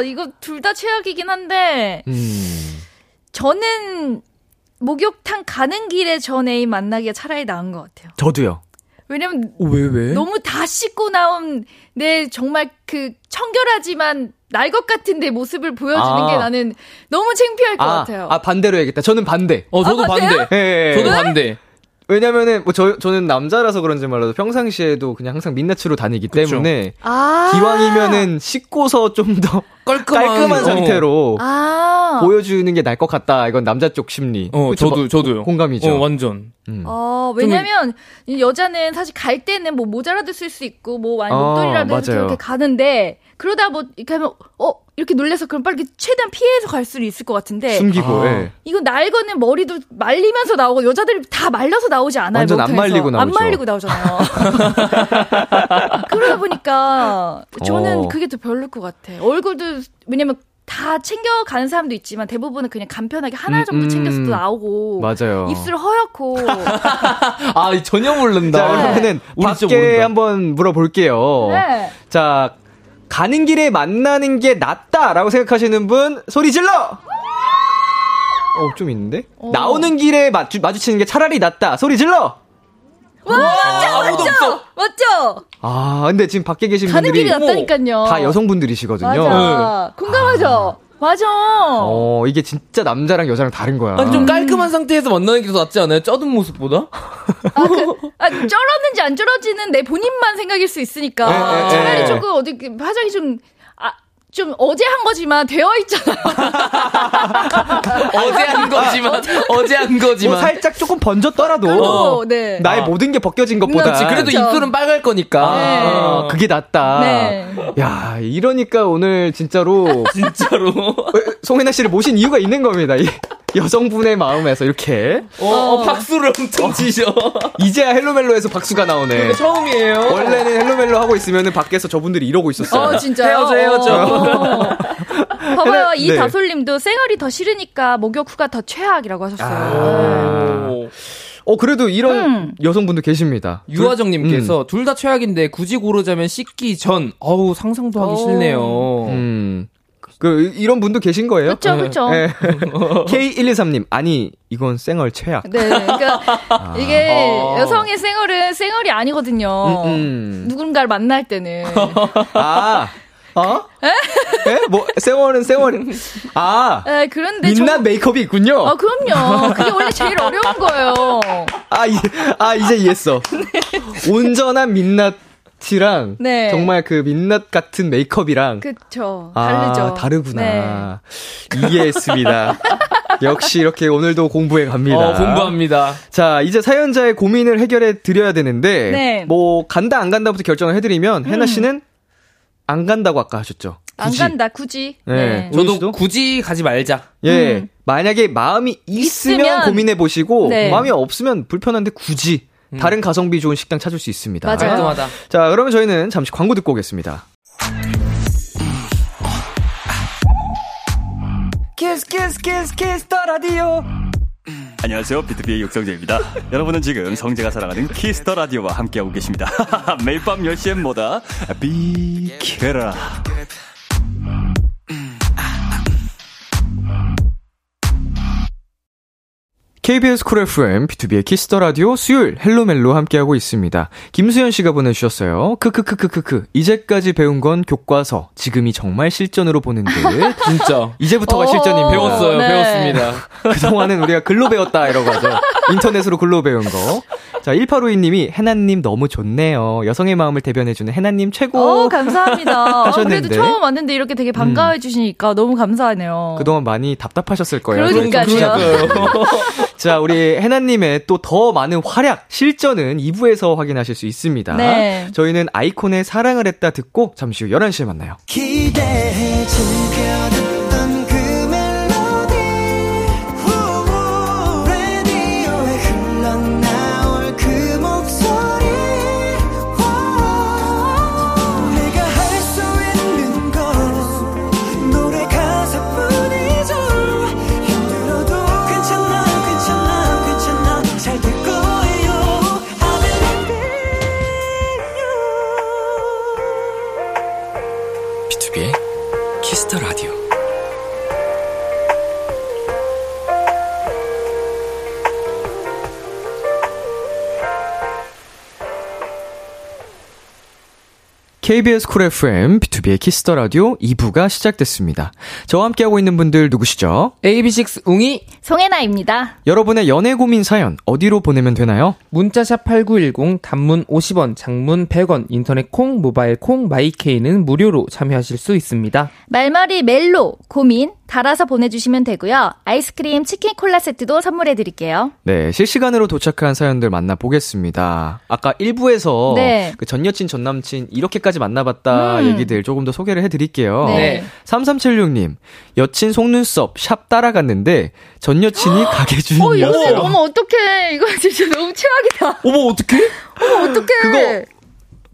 S3: 이거 둘 다 최악이긴 한데 음. 저는 목욕탕 가는 길에 전 애인 만나기가 차라리 나은 것 같아요.
S2: 저도요.
S3: 왜냐면
S2: 어, 왜, 왜?
S3: 너무 다 씻고 나온 내 정말 그 청결하지만 날 것 같은 내 모습을 보여주는 아. 게 나는 너무 창피할 것
S2: 아,
S3: 같아요.
S2: 아 반대로 해야겠다. 저는 반대.
S4: 어 저도 아, 반대.
S2: 네.
S4: 저도 반대.
S2: 왜냐면은 뭐 저 저는 남자라서 그런지 몰라도 평상시에도 그냥 항상 민낯으로 다니기 그쵸. 때문에 아~ 기왕이면은 씻고서 좀 더 깔끔한, 깔끔한 상태로 아~ 보여주는 게 나을 것 같다. 이건 남자 쪽 심리.
S4: 어, 그쵸? 저도 저도요.
S2: 공감이죠.
S4: 어, 완전.
S3: 음. 어, 왜냐면 여자는 사실 갈 때는 뭐 모자라도 쓸 수 있고 뭐 아니 목도리라도 어, 이렇게 가는데 그러다 뭐 이렇게 하면 어 이렇게 놀래서 그럼 빨리 최대한 피해서 갈 수는 있을 것 같은데
S2: 숨기고 아. 예.
S3: 이거 날거는 머리도 말리면서 나오고 여자들이 다 말려서 나오지 않아요
S2: 완전 안 말리고 나오죠
S3: 안 말리고 나오잖아요 <laughs> 그러다 보니까 저는 어. 그게 더 별로일 것 같아 얼굴도 왜냐면 다 챙겨가는 사람도 있지만 대부분은 그냥 간편하게 하나 정도 음, 챙겨서 도 나오고
S2: 맞아요.
S3: 입술 허옇고 <laughs>
S4: 아 전혀 모른다.
S2: 자, 그러면은 네. 밖에 한번 물어볼게요. 네. 자 가는 길에 만나는 게 낫다라고 생각하시는 분 소리 질러! 어, 좀 있는데? 어. 나오는 길에 마주, 마주치는 게 차라리 낫다. 소리 질러!
S3: 와, 맞죠, 맞죠, 맞죠.
S2: 아, 근데 지금 밖에 계신
S3: 가는
S2: 분들이
S3: 가는 길이 낫다니까요.
S2: 다 여성분들이시거든요.
S3: 맞아. 네. 공감하죠. 아. 맞아.
S2: 어, 이게 진짜 남자랑 여자랑 다른 거야.
S4: 아니, 좀 깔끔한 상태에서 만나는 게 더 낫지 않아요? 쪄든 모습보다?
S3: 아, 그, 아, 쩔었는지 안 쩔었지는 내 본인만 생각일 수 있으니까. 에, 에, 에. 차라리 조금 어디, 화장이 좀, 아, 좀 어제 한 거지만 되어 있잖아. <laughs>
S4: 어제 한 거지만 어, 제 한 거지만
S2: 뭐 살짝 조금 번졌더라도
S3: 어, 네.
S2: 나의 아. 모든 게 벗겨진 것보다 그렇지,
S4: 그래도 그렇죠. 입술은 빨갈 거니까
S2: 네. 아, 그게 낫다. 네. 야 이러니까 오늘 진짜로 <laughs>
S4: 진짜로
S2: 송해나 씨를 모신 이유가 있는 겁니다. 여성분의 마음에서 이렇게
S4: 어, 어, 박수를 엄청 치셔.
S2: 이제야 헬로멜로에서 박수가 나오네.
S4: 처음이에요.
S2: 원래는 헬로멜로 하고 있으면 밖에서 저분들이 이러고 있었어요.
S3: 어, 진짜
S4: 헤어져 헤어져. 어.
S3: 봐봐요. 이 네. 다솔님도 생얼이 더 싫으니까 목욕 후가 더 최악이라고 하셨어요. 아~
S2: 네. 어, 그래도 이런 음. 여성분도 계십니다.
S4: 유화정님께서 음. 둘다 최악인데 굳이 고르자면 씻기 전, 어우, 상상도 하기 싫네요. 음.
S2: 그 이런 분도 계신 거예요?
S3: 그렇죠, 그렇죠. 네. <laughs>
S2: K123님 아니 이건 쌩얼 최악.
S3: 네, 그러니까 아. 이게 어. 여성의 쌩얼은 쌩얼이 아니거든요. 음, 음. 누군가를 만날 때는. <laughs>
S2: 아. 어? 에? 에? 뭐, 쌩얼은 쌩얼. 아.
S3: 에, 그런데.
S2: 민낯 저... 메이크업이 있군요.
S3: 아, 그럼요. 그게 원래 제일 어려운 거예요.
S2: 아, 이, 아, 이제 이해했어. <laughs> 네. 온전한 민낯 티랑 네. 정말 그 민낯 같은 메이크업이랑
S3: 그쵸 다르죠.
S2: 아, 다르구나. 네. 이해했습니다. <laughs> 역시 이렇게 오늘도 공부해 갑니다.
S4: 어, 공부합니다.
S2: 자, 이제 사연자의 고민을 해결해 드려야 되는데 네. 뭐 간다 안 간다부터 결정을 해 드리면 음. 해나 씨는 안 간다고 아까 하셨죠.
S3: 굳이. 안 간다 굳이.
S2: 네.
S4: 네. 저도 굳이 가지 말자.
S2: 예. 음. 만약에 마음이 있으면, 있으면 고민해 보시고 네. 마음이 없으면 불편한데 굳이 음. 다른 가성비 좋은 식당 찾을 수 있습니다.
S3: 맞아요. 깔끔하다.
S2: 자, 그러면 저희는 잠시 광고 듣고 오겠습니다.
S1: 키스 키스 키스 키스 더 라디오
S5: 안녕하세요. 비투비의 육성재입니다. <laughs> 여러분은 지금 성재가 사랑하는 키스 더 라디오와 함께하고 계십니다. <laughs> 매일 밤 10시엔 뭐다? 비키라.
S2: KBS 쿨 FM, BTOB의 키스 더 라디오 수요일 헬로멜로 함께하고 있습니다. 김수현 씨가 보내주셨어요. 크크크크크크. 이제까지 배운 건 교과서. 지금이 정말 실전으로 보는 듯. <laughs>
S4: 진짜.
S2: 이제부터가 실전입니다.
S4: 배웠어요. 네. 배웠습니다. <laughs>
S2: 그동안은 우리가 글로 배웠다 이러고 하죠. 인터넷으로 글로 배운 거. 자, 1852님이 해나님 너무 좋네요. 여성의 마음을 대변해주는 해나님 최고.
S3: 어, 감사합니다. 하셨는데. 그래도 처음 왔는데 이렇게 되게 반가워해 음. 주시니까 음. 너무 감사하네요.
S2: 그동안 많이 답답하셨을 거예요.
S3: 그러니까요. <laughs>
S2: 자, 우리 해나님의 또 더 많은 활약, 실전은 2부에서 확인하실 수 있습니다. 네. 저희는 아이콘의 사랑을 했다 듣고 잠시 후 11시에 만나요. 기대해 KBS 쿨 FM, BTOB의 키스 더 라디오 2부가 시작됐습니다. 저와 함께하고 있는 분들 누구시죠?
S4: AB6IX 웅이
S3: 송해나입니다.
S2: 여러분의 연애 고민 사연 어디로 보내면 되나요?
S4: 문자 샵 8910 단문 50원, 장문 100원, 인터넷 콩, 모바일 콩, 마이케이는 무료로 참여하실 수 있습니다.
S3: 말머리 멜로, 고민, 달아서 보내주시면 되고요. 아이스크림, 치킨, 콜라 세트도 선물해 드릴게요.
S2: 네, 실시간으로 도착한 사연들 만나보겠습니다. 아까 1부에서 네. 그 전 여친, 전 남친 이렇게까지 만나봤다 음. 얘기들 조금 더 소개를 해드릴게요. 네. 3376님, 여친 속눈썹 샵 따라갔는데 전 여친이 가게 주인이었어요.
S3: 어, 어머, 어떡해. 이거 진짜 너무 최악이다.
S4: 어머, 어떡해?
S3: 어머, 어떡해.
S2: 그거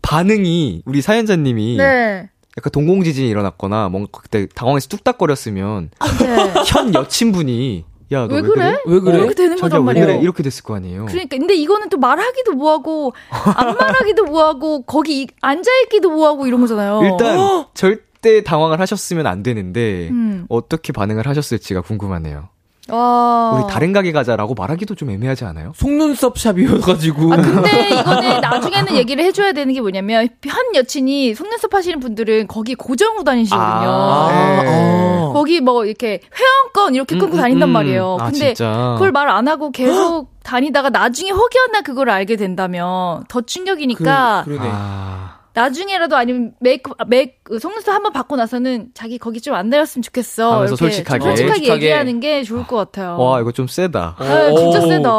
S2: 반응이 우리 사연자님이 네. 약간 동공 지진이 일어났거나 뭔가 그때 당황해서 뚝딱거렸으면 네. <laughs> 현 여친분이 야, 너 왜, 왜 그래?
S3: 왜 그래? 이렇게 되는 거단 말이에요.
S2: 그래? 이렇게 됐을 거 아니에요.
S3: 그러니까 근데 이거는 또 말하기도 뭐하고 안 말하기도 뭐하고 거기 앉아 있기도 뭐하고 이런 거잖아요.
S2: 일단 <gasps> 절대 당황을 하셨으면 안 되는데 음. 어떻게 반응을 하셨을지가 궁금하네요. 와. 우리 다른 가게 가자라고 말하기도 좀 애매하지 않아요?
S4: 속눈썹 샵이어가지고.
S3: 아, 근데 이거는 나중에는 얘기를 해줘야 되는 게 뭐냐면, 현 여친이 속눈썹 하시는 분들은 거기 고정으로 다니시거든요. 아, 네. 거기 뭐 이렇게 회원권 이렇게 끊고 음, 음, 다닌단 음. 말이에요. 아, 근데 아, 그걸 말 안 하고 계속 다니다가 나중에 혹여나 그걸 알게 된다면 더 충격이니까. 그, 그러네. 아. 나중에라도 아니면 메이크 메이크 그 속눈썹 한번 받고 나서는 자기 거기 좀 안 내렸으면 좋겠어.
S2: 하면서 솔직하게.
S3: 솔직하게, 솔직하게 얘기하는 게 좋을 것 같아요.
S2: 와 이거 좀 세다.
S3: 아, 진짜 세다.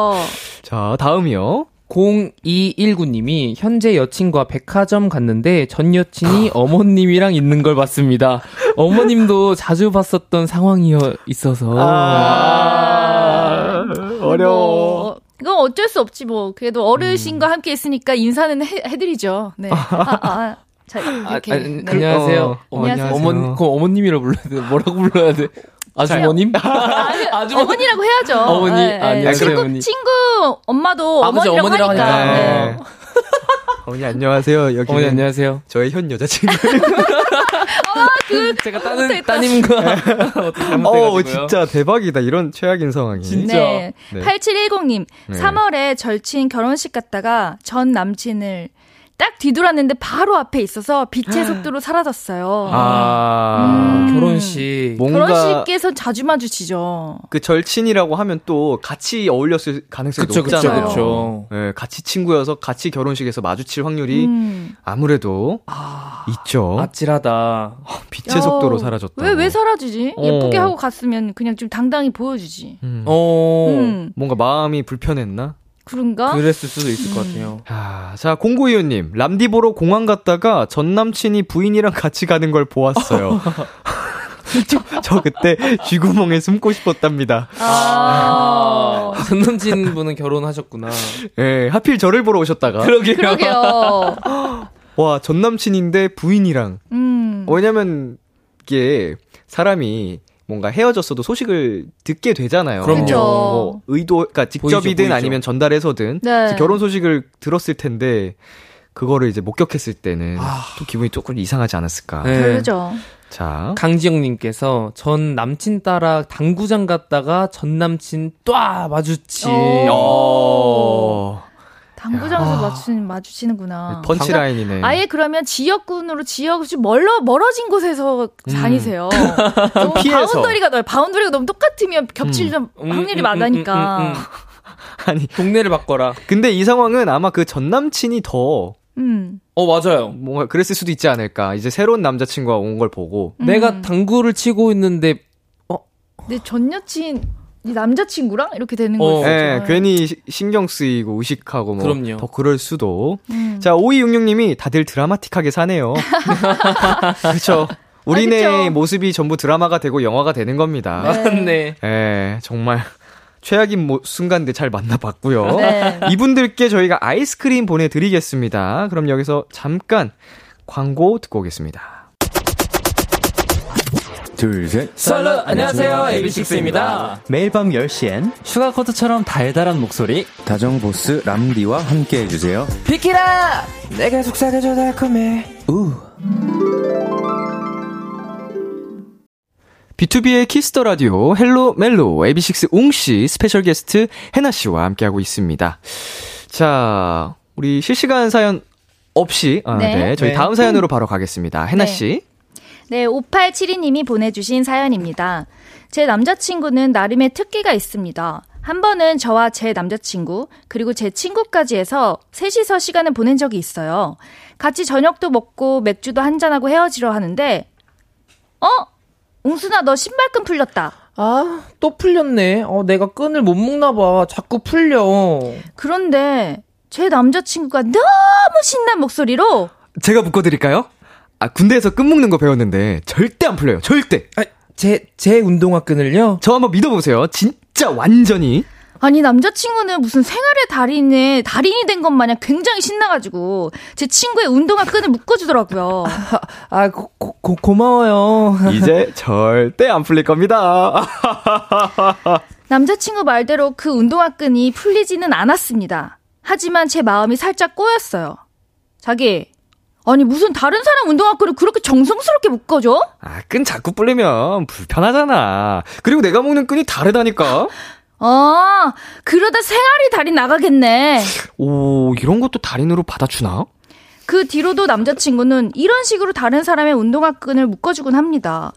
S2: 자 다음이요.
S4: 0219님이 현재 여친과 백화점 갔는데 전 여친이 <laughs> 어머님이랑 있는 걸 봤습니다. 어머님도 <laughs> 자주 봤었던 상황이어 있어서. 아~
S2: 어려워. 뭐,
S3: 이건 어쩔 수 없지 뭐. 그래도 어르신과 음. 함께 있으니까 인사는 해, 해드리죠. 네. 아, 아,
S4: 자, 이렇게. 아, 아, 네. 안녕하세요. 어, 안녕하세요. 어머, 그 어머님이라고 불러야 돼. 뭐라고 불러야 돼? 아주머님? <laughs>
S3: 아주 어머니라고 해야죠.
S4: 어머니. 네, 아, 네.
S3: 친구, 어머니. 친구 엄마도 어머니라고, 어머니라고 하니까. 하니까. 네. 네.
S2: 어머니 안녕하세요. 여기
S4: 어머니 안녕하세요.
S2: 저의 현 여자친구. <laughs>
S3: 아, 그
S4: 제가 따는 따님과 <laughs>
S2: 어, 진짜 대박이다. 이런 최악인 상황이.
S3: 진짜. 네. 네. 8710님. 네. 3월에 절친 결혼식 갔다가 전 남친을 딱 뒤돌았는데 바로 앞에 있어서 빛의 속도로 사라졌어요.
S4: 아, 음. 결혼식.
S3: 뭔가 결혼식에서 자주 마주치죠.
S2: 그 절친이라고 하면 또 같이 어울렸을 가능성이 그쵸, 높잖아요. 그쵸, 그쵸. 네, 같이 친구여서 같이 결혼식에서 마주칠 확률이 음. 아무래도 아, 있죠.
S4: 아찔하다.
S2: 빛의 야, 속도로 사라졌다.
S3: 왜, 왜 사라지지? 어. 예쁘게 하고 갔으면 그냥 좀 당당히 보여주지. 음.
S2: 어, 음. 뭔가 마음이 불편했나?
S3: 그런가?
S4: 그랬을 수도 있을 음. 것 같아요.
S2: 아, 자, 공구이호님, 람디 보러 공항 갔다가 전 남친이 부인이랑 같이 가는 걸 보았어요. <laughs> 저, 저 그때 쥐구멍에 숨고 싶었답니다.
S4: 아, 아. 전 남친 분은 결혼하셨구나.
S2: 예, 네, 하필 저를 보러 오셨다가.
S4: 그러게요.
S3: 그러게요. <laughs>
S2: 와, 전 남친인데 부인이랑. 음. 왜냐면, 이게 사람이 뭔가 헤어졌어도 소식을 듣게 되잖아요.
S4: 그럼요.
S2: 뭐 의도, 그러니까 직접이든 보이죠, 보이죠. 아니면 전달해서든 네. 결혼 소식을 들었을 텐데 그거를 이제 목격했을 때는 아... 또 기분이 조금 이상하지 않았을까.
S3: 네. 그러죠.
S2: 자.
S4: 강지영님께서 전 남친 따라 당구장 갔다가 전 남친 또 마주치. 어.
S3: 당구장에서 마주치는, 마주치는구나.
S2: 네, punchline이네. 그러니까
S3: 아예 그러면 지역군으로 지역 좀 멀러 멀어진 곳에서 음. 다니세요. <laughs> 피해서. boundary가 넓 boundary가 너무 똑같으면 겹칠 음. 음 확률이 음, 음, 많으니까. 음, <laughs>
S4: 아니 동네를 바꿔라.
S2: 근데 이 상황은 아마 그 전 남친이 더
S4: 음. 어, 맞아요.
S2: 뭔가 그랬을 수도 있지 않을까. 이제 새로운 남자친구가 온 걸 보고.
S4: 음. 내가 당구를 치고 있는데, 어?
S3: 내 전 여친, 남자친구랑 이렇게 되는 어. 거죠.
S2: 네, 괜히 신경 쓰이고 의식하고 뭐
S4: 그럼요.
S2: 더 그럴 수도. 음. 자, 5266님이 다들 드라마틱하게 사네요. <laughs> 그렇죠. 우리네 아, 모습이 전부 드라마가 되고 영화가 되는 겁니다.
S4: 네.
S2: 네, 정말 최악인 모, 순간들 잘 만나봤고요. 네. 이분들께 저희가 아이스크림 보내드리겠습니다. 그럼 여기서 잠깐 광고 듣고 오겠습니다.
S6: 둘, 셋.
S1: Absolute, 안녕하세요. AB6IX입니다.
S6: 매일 밤 10시엔
S1: 슈가코드처럼 달달한 목소리.
S6: 다정보스 람디와 함께 해주세요.
S1: 비키라! 내가 속삭여줘 달콤해. 우.
S2: B2B의 키스터 라디오 헬로 멜로 AB6IX 웅씨 스페셜 게스트 해나 씨와 함께하고 있습니다. 자, 우리 실시간 사연 없이 아, 네. 네. 저희 네. 다음 사연으로 바로 가겠습니다. 해나 네. 씨.
S3: 네, 5872님이 보내주신 사연입니다. 제 남자친구는 나름의 특기가 있습니다. 한 번은 저와 제 남자친구, 그리고 제 친구까지 해서 셋이서 시간을 보낸 적이 있어요. 같이 저녁도 먹고 맥주도 한잔하고 헤어지려 하는데, 어? 웅순아, 너 신발끈 풀렸다.
S4: 아, 또 풀렸네. 어, 내가 끈을 못 묶나 봐. 자꾸 풀려.
S3: 그런데, 제 남자친구가 너무 신난 목소리로,
S2: 제가 묶어드릴까요? 아, 군대에서 끈 묶는 거 배웠는데 절대 안 풀려요. 절대.
S4: 아, 제, 제 운동화 끈을요?
S2: 저 한번 믿어보세요. 진짜 완전히.
S3: 아니 남자친구는 무슨 생활의 달인에 달인이 된 것 마냥 굉장히 신나가지고 제 친구의 운동화 끈을 묶어주더라고요.
S4: 아, <laughs> 아 고, 고, 고마워요. <laughs>
S2: 이제 절대 안 풀릴 겁니다. <laughs>
S3: 남자친구 말대로 그 운동화 끈이 풀리지는 않았습니다. 하지만 제 마음이 살짝 꼬였어요. 자기 아니 무슨 다른 사람 운동화끈을 그렇게 정성스럽게 묶어줘?
S2: 아, 끈 자꾸 불리면 불편하잖아. 그리고 내가 묶는 끈이 다르다니까.
S3: 아, 그러다 생활이 달인 나가겠네.
S2: 오, 이런 것도 달인으로 받아주나?
S3: 그 뒤로도 남자친구는 이런 식으로 다른 사람의 운동화 끈을 묶어주곤 합니다.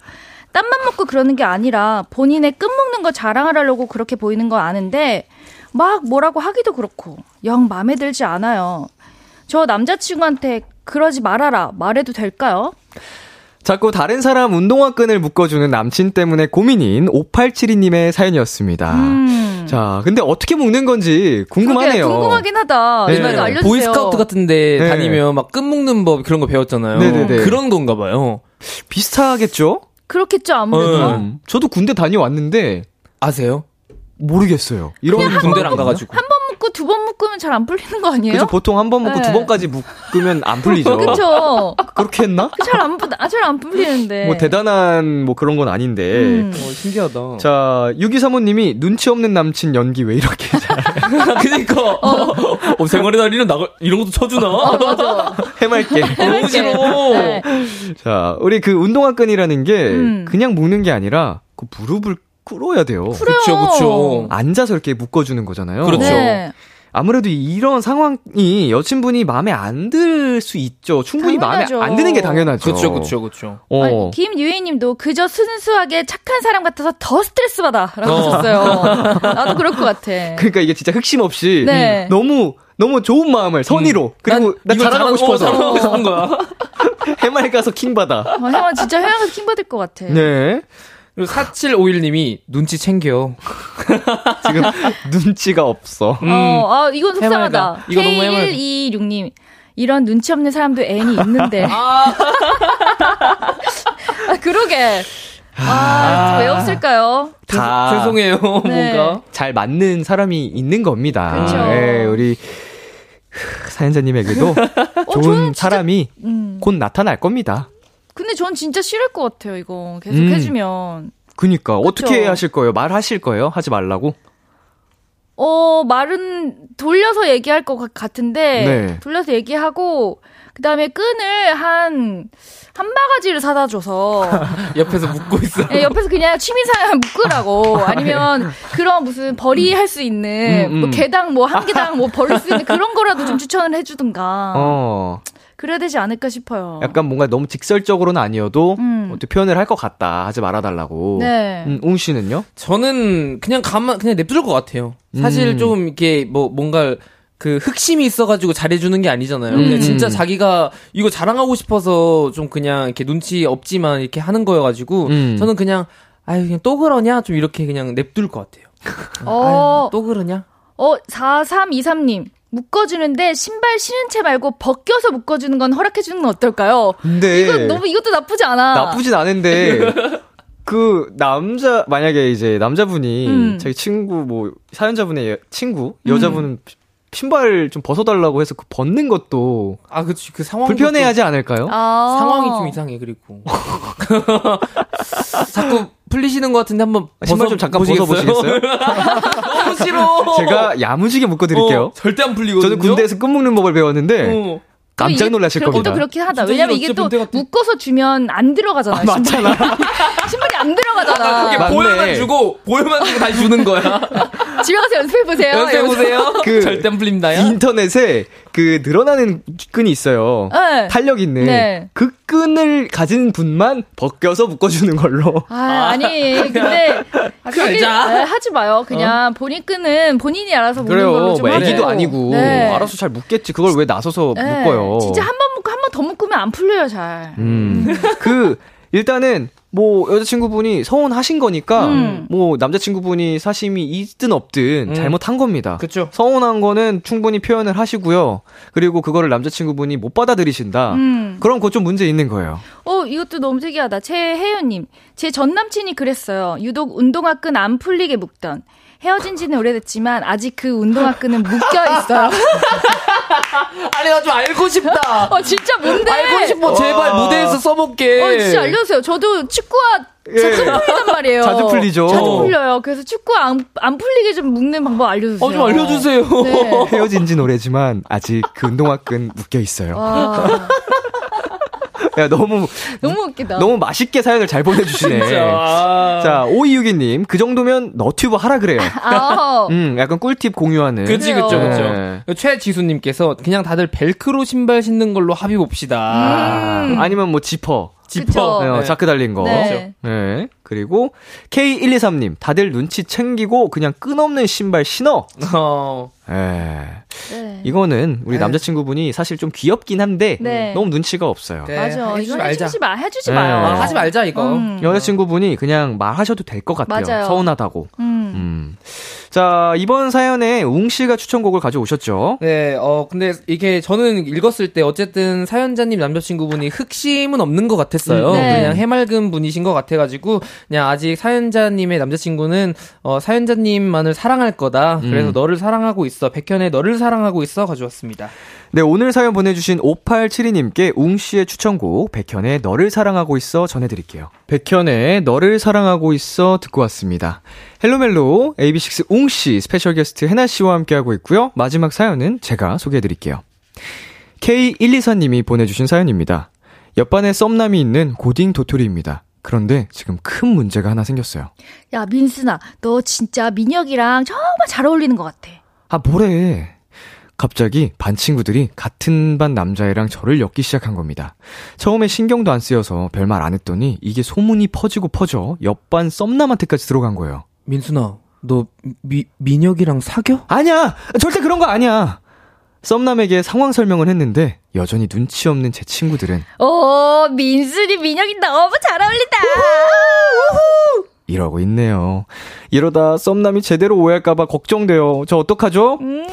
S3: 땀만 먹고 그러는 게 아니라 본인의 끈 묶는 거 자랑을 하려고 그렇게 보이는 거 아는데 막 뭐라고 하기도 그렇고 영 마음에 들지 않아요. 저 남자친구한테 그러지 말아라 말해도 될까요?
S2: 자꾸 다른 사람 운동화 끈을 묶어주는 남친 때문에 고민인 5872님의 사연이었습니다. 음. 자, 근데 어떻게 묶는 건지 궁금하네요.
S3: 궁금하긴 하다. 네. 알려주세요.
S4: 보이스카우트 같은데 네. 다니면 막 끈 묶는 법 그런 거 배웠잖아요. 네네네. 그런 건가 봐요.
S2: 비슷하겠죠?
S3: 그렇겠죠, 아무래도.
S2: 음. 저도 군대 다녀왔는데.
S4: 아세요?
S2: 모르겠어요. 이런
S4: 군대를 안 가가지고.
S3: 한 번 묶고 두 번 묶으면 잘 안 풀리는 거 아니에요?
S2: 그죠 보통 한 번 묶고 네. 두 번까지 묶으면 안 풀리죠. <laughs>
S3: 그렇죠.
S2: 그렇게 했나?
S3: 잘안 아, 잘 안 풀리는데.
S2: 뭐 대단한 뭐 그런 건 아닌데.
S4: 음. 어, 신기하다.
S2: 자, 유기 사모님이 눈치 없는 남친 연기 왜 이렇게 잘. <laughs>
S4: 그니까. 어. 어, 생활의 달인은 나 이런 것도 쳐주나? 어,
S3: 맞아. <laughs>
S2: 해맑게.
S4: 너무 싫어. 네.
S2: 자, 우리 그 운동화 끈이라는 게 음. 그냥 묶는 게 아니라 그 무릎을 꿇어야 돼요.
S3: 그렇죠,
S2: 그렇죠. 앉아서 이렇게 묶어주는 거잖아요.
S4: 그렇죠. 네.
S2: 아무래도 이런 상황이 여친분이 마음에 안 들 수 있죠. 충분히 당연하죠. 마음에 안 드는 게 당연하죠.
S4: 그렇죠, 그렇죠, 그렇죠.
S3: 어. 김유희님도 그저 순수하게 착한 사람 같아서 더 스트레스 받아라고 어. 하셨어요. <laughs> 나도 그럴 것 같아.
S2: 그러니까 이게 진짜 흑심 없이 네. 너무 너무 좋은 마음을 선의로 음. 그리고 나 자랑하고 싶어서
S4: 하는 거야.
S2: 해말 가서 킹 받아.
S3: 어, 해말 진짜 해말 가서 킹 받을 것 같아.
S2: 네.
S4: 그리고 4751님이 눈치 챙겨. <laughs>
S2: 지금 눈치가 없어.
S3: 음. 어, 아, 이건 속상하다. 이거 너무 해맑 126님. 이런 눈치 없는 사람도 애인이 있는데. 아, <laughs> 아 그러게. 아, 왜 없을까요?
S4: 다 죄송해요. 네. 뭔가
S2: 잘 맞는 사람이 있는 겁니다.
S3: 그렇죠.
S2: 네, 우리 사연자님에게도 <laughs> 어, 좋은 사람이 음. 곧 나타날 겁니다.
S3: 근데 전 진짜 싫을 것 같아요, 이거. 계속 음. 해주면.
S2: 그니까. 그쵸? 어떻게 하실 거예요? 말하실 거예요? 하지 말라고?
S3: 어, 말은 돌려서 얘기할 것 같은데, 네. 돌려서 얘기하고, 그 다음에 끈을 한, 한 바가지를 사다 줘서. <laughs>
S4: 옆에서 묶고 있어.
S3: 네, 옆에서 그냥 취미생활 <laughs> 묶으라고. 아니면 그런 무슨 벌이 할 수 있는, 음, 음. 뭐 개당 뭐 한 개당 뭐 벌릴 수 있는 <laughs> 그런 거라도 좀 추천을 해주든가. 어. 그래야 되지 않을까 싶어요.
S2: 약간 뭔가 너무 직설적으로는 아니어도 음. 어떻게 표현을 할 것 같다 하지 말아달라고.
S3: 네.
S2: 음, 웅 씨는요?
S4: 저는 그냥 가만 그냥 냅둘 것 같아요. 사실 음. 좀 이렇게 뭐 뭔가 그 흑심이 있어가지고 잘해주는 게 아니잖아요. 음. 그냥 진짜 자기가 이거 자랑하고 싶어서 좀 그냥 이렇게 눈치 없지만 이렇게 하는 거여가지고 음. 저는 그냥 아유 그냥 또 그러냐 좀 이렇게 그냥 냅둘 것 같아요. 어, 아유, 또 그러냐?
S3: 어, 4323님. 묶어주는데 신발 신은 채 말고 벗겨서 묶어주는 건 허락해주는 건 어떨까요?
S2: 근데
S3: 이거 너무 이것도 나쁘지 않아.
S2: 나쁘진 않은데 <laughs> 그 남자 만약에 이제 남자분이 음. 자기 친구 뭐 사연자분의 친구 여자분은 음. 신발 좀 벗어달라고 해서 그 벗는 것도
S4: 아 그치 그 상황
S2: 불편해하지 않을까요?
S4: 아~ 상황이 좀 이상해 그리고 <laughs> <laughs> 자꾸 풀리시는 것 같은데 한번
S2: 신발 좀 잠깐 벗어 보시겠어요? <laughs>
S4: 너무 싫어.
S2: 제가 야무지게 묶어 드릴게요. 어,
S4: 절대 안 풀리거든요.
S2: 저는 군대에서 끈 묶는 법을 배웠는데 어. 깜짝 놀라실 겁니다.
S3: 또 그렇긴 하다. 왜냐면 이게 또 묶어서 주면 안 들어가잖아. 아,
S2: 맞잖아.
S3: 신발이 <laughs> 안 들어가잖아.
S4: 그게 보여만 주고 보여만 주고 다시 주는 거야. <laughs>
S3: 집에 가서 연습해 보세요.
S4: 연습해 보세요. 그 절대 안 풀린다요.
S2: 인터넷에 그 늘어나는 끈이 있어요. 네. 탄력 있는 네. 그 끈을 가진 분만 벗겨서 묶어주는 걸로.
S3: 아, 아니 근데
S4: 하지 말자. 네,
S3: 하지 마요. 그냥 어? 본인 끈은 본인이 알아서 묶는
S2: 그래요.
S3: 걸로 좀.
S2: 뭐 애기도 아니고 네. 알아서 잘 묶겠지. 그걸 왜 나서서 네. 묶어요?
S3: 진짜 한 번 묶고 한 번 더 묶으면 안 풀려요 잘.
S2: 음. 그 일단은 뭐 여자친구분이 서운하신 거니까 음. 뭐 남자친구분이 사심이 있든 없든 음. 잘못한 겁니다.
S4: 그렇죠.
S2: 서운한 거는 충분히 표현을 하시고요. 그리고 그거를 남자친구분이 못 받아들이신다. 음. 그럼 그거 좀 문제 있는 거예요.
S3: 어 이것도 너무 특이하다. 최혜연님 제 전 남친이 그랬어요. 유독 운동화 끈 안 풀리게 묶던. 헤어진 지는 오래됐지만 아직 그 운동화 끈은 묶여 있어요. <laughs>
S4: 아니 나 좀 알고 싶다.
S3: 어 진짜 뭔데?
S4: 알고 싶어. 제발 무대에서 써볼게.
S3: 어 진짜 알려주세요. 저도 축구화 자주 예. 풀리단 말이에요.
S2: 자주 풀리죠.
S3: 자주 풀려요. 그래서 축구 안, 안 풀리게 좀 묶는 방법 알려주세요.
S4: 어, 좀 알려주세요. 네.
S2: 헤어진 지는 오래지만 아직 그 운동화 끈 묶여 있어요. 야, 너무.
S3: 너무 웃기다.
S2: 너무 맛있게 사연을 잘 보내주시네. <laughs> 자, 오이유기님, 그 정도면 너튜브 하라 그래요. <laughs> 음, 약간 꿀팁 공유하는.
S4: 그치, 그쵸, 그쵸. 네. 최지수님께서 그냥 다들 벨크로 신발 신는 걸로 합의 봅시다.
S2: 음. 아니면 뭐 지퍼.
S4: 지퍼.
S2: 네, 네. 자크 달린 거. 네. 네. 그리고 K123님, 다들 눈치 챙기고 그냥 끈없는 신발 신어. 어. 네. 네. 이거는 우리 네. 남자친구분이 사실 좀 귀엽긴 한데 네. 너무 눈치가 없어요.
S3: 네. 맞아. 해주지 마, 해주지 마요.
S4: 아, 하지 말자 이거. 음.
S2: 여자친구분이 그냥 말하셔도 될 것 같아요.
S3: 맞아요.
S2: 서운하다고. 음. 음. 자, 이번 사연에 웅 씨가 추천곡을 가져오셨죠?
S4: 네, 어, 근데 이게 저는 읽었을 때 어쨌든 사연자님 남자친구분이 흑심은 없는 것 같았어요. 네. 그냥 해맑은 분이신 것 같아가지고, 그냥 아직 사연자님의 남자친구는, 어, 사연자님만을 사랑할 거다. 그래서 음. 너를 사랑하고 있어. 백현의 너를 사랑하고 있어. 가져왔습니다.
S2: 네, 오늘 사연 보내주신 5872님께 웅씨의 추천곡, 백현의 너를 사랑하고 있어 전해드릴게요. 백현의 너를 사랑하고 있어 듣고 왔습니다. 헬로멜로 AB6IX 웅씨 스페셜 게스트 해나씨와 함께하고 있고요. 마지막 사연은 제가 소개해드릴게요. K124님이 보내주신 사연입니다. 옆반에 썸남이 있는 고딩 도토리입니다. 그런데 지금 큰 문제가 하나 생겼어요.
S3: 야, 민스나, 너 진짜 민혁이랑 정말 잘 어울리는 것 같아.
S2: 아, 뭐래. 갑자기 반 친구들이 같은 반 남자애랑 저를 엮기 시작한 겁니다. 처음에 신경도 안 쓰여서 별말 안 했더니 이게 소문이 퍼지고 퍼져 옆반 썸남한테까지 들어간 거예요.
S4: 민순아, 너 미, 민혁이랑 사겨?
S2: 아니야! 절대 그런 거 아니야! 썸남에게 상황 설명을 했는데 여전히 눈치 없는 제 친구들은
S3: 오 민순이 민혁이 너무 잘 어울린다
S2: 이러고 있네요 이러다 썸남이 제대로 오해할까봐 걱정돼요 저 어떡하죠? 음.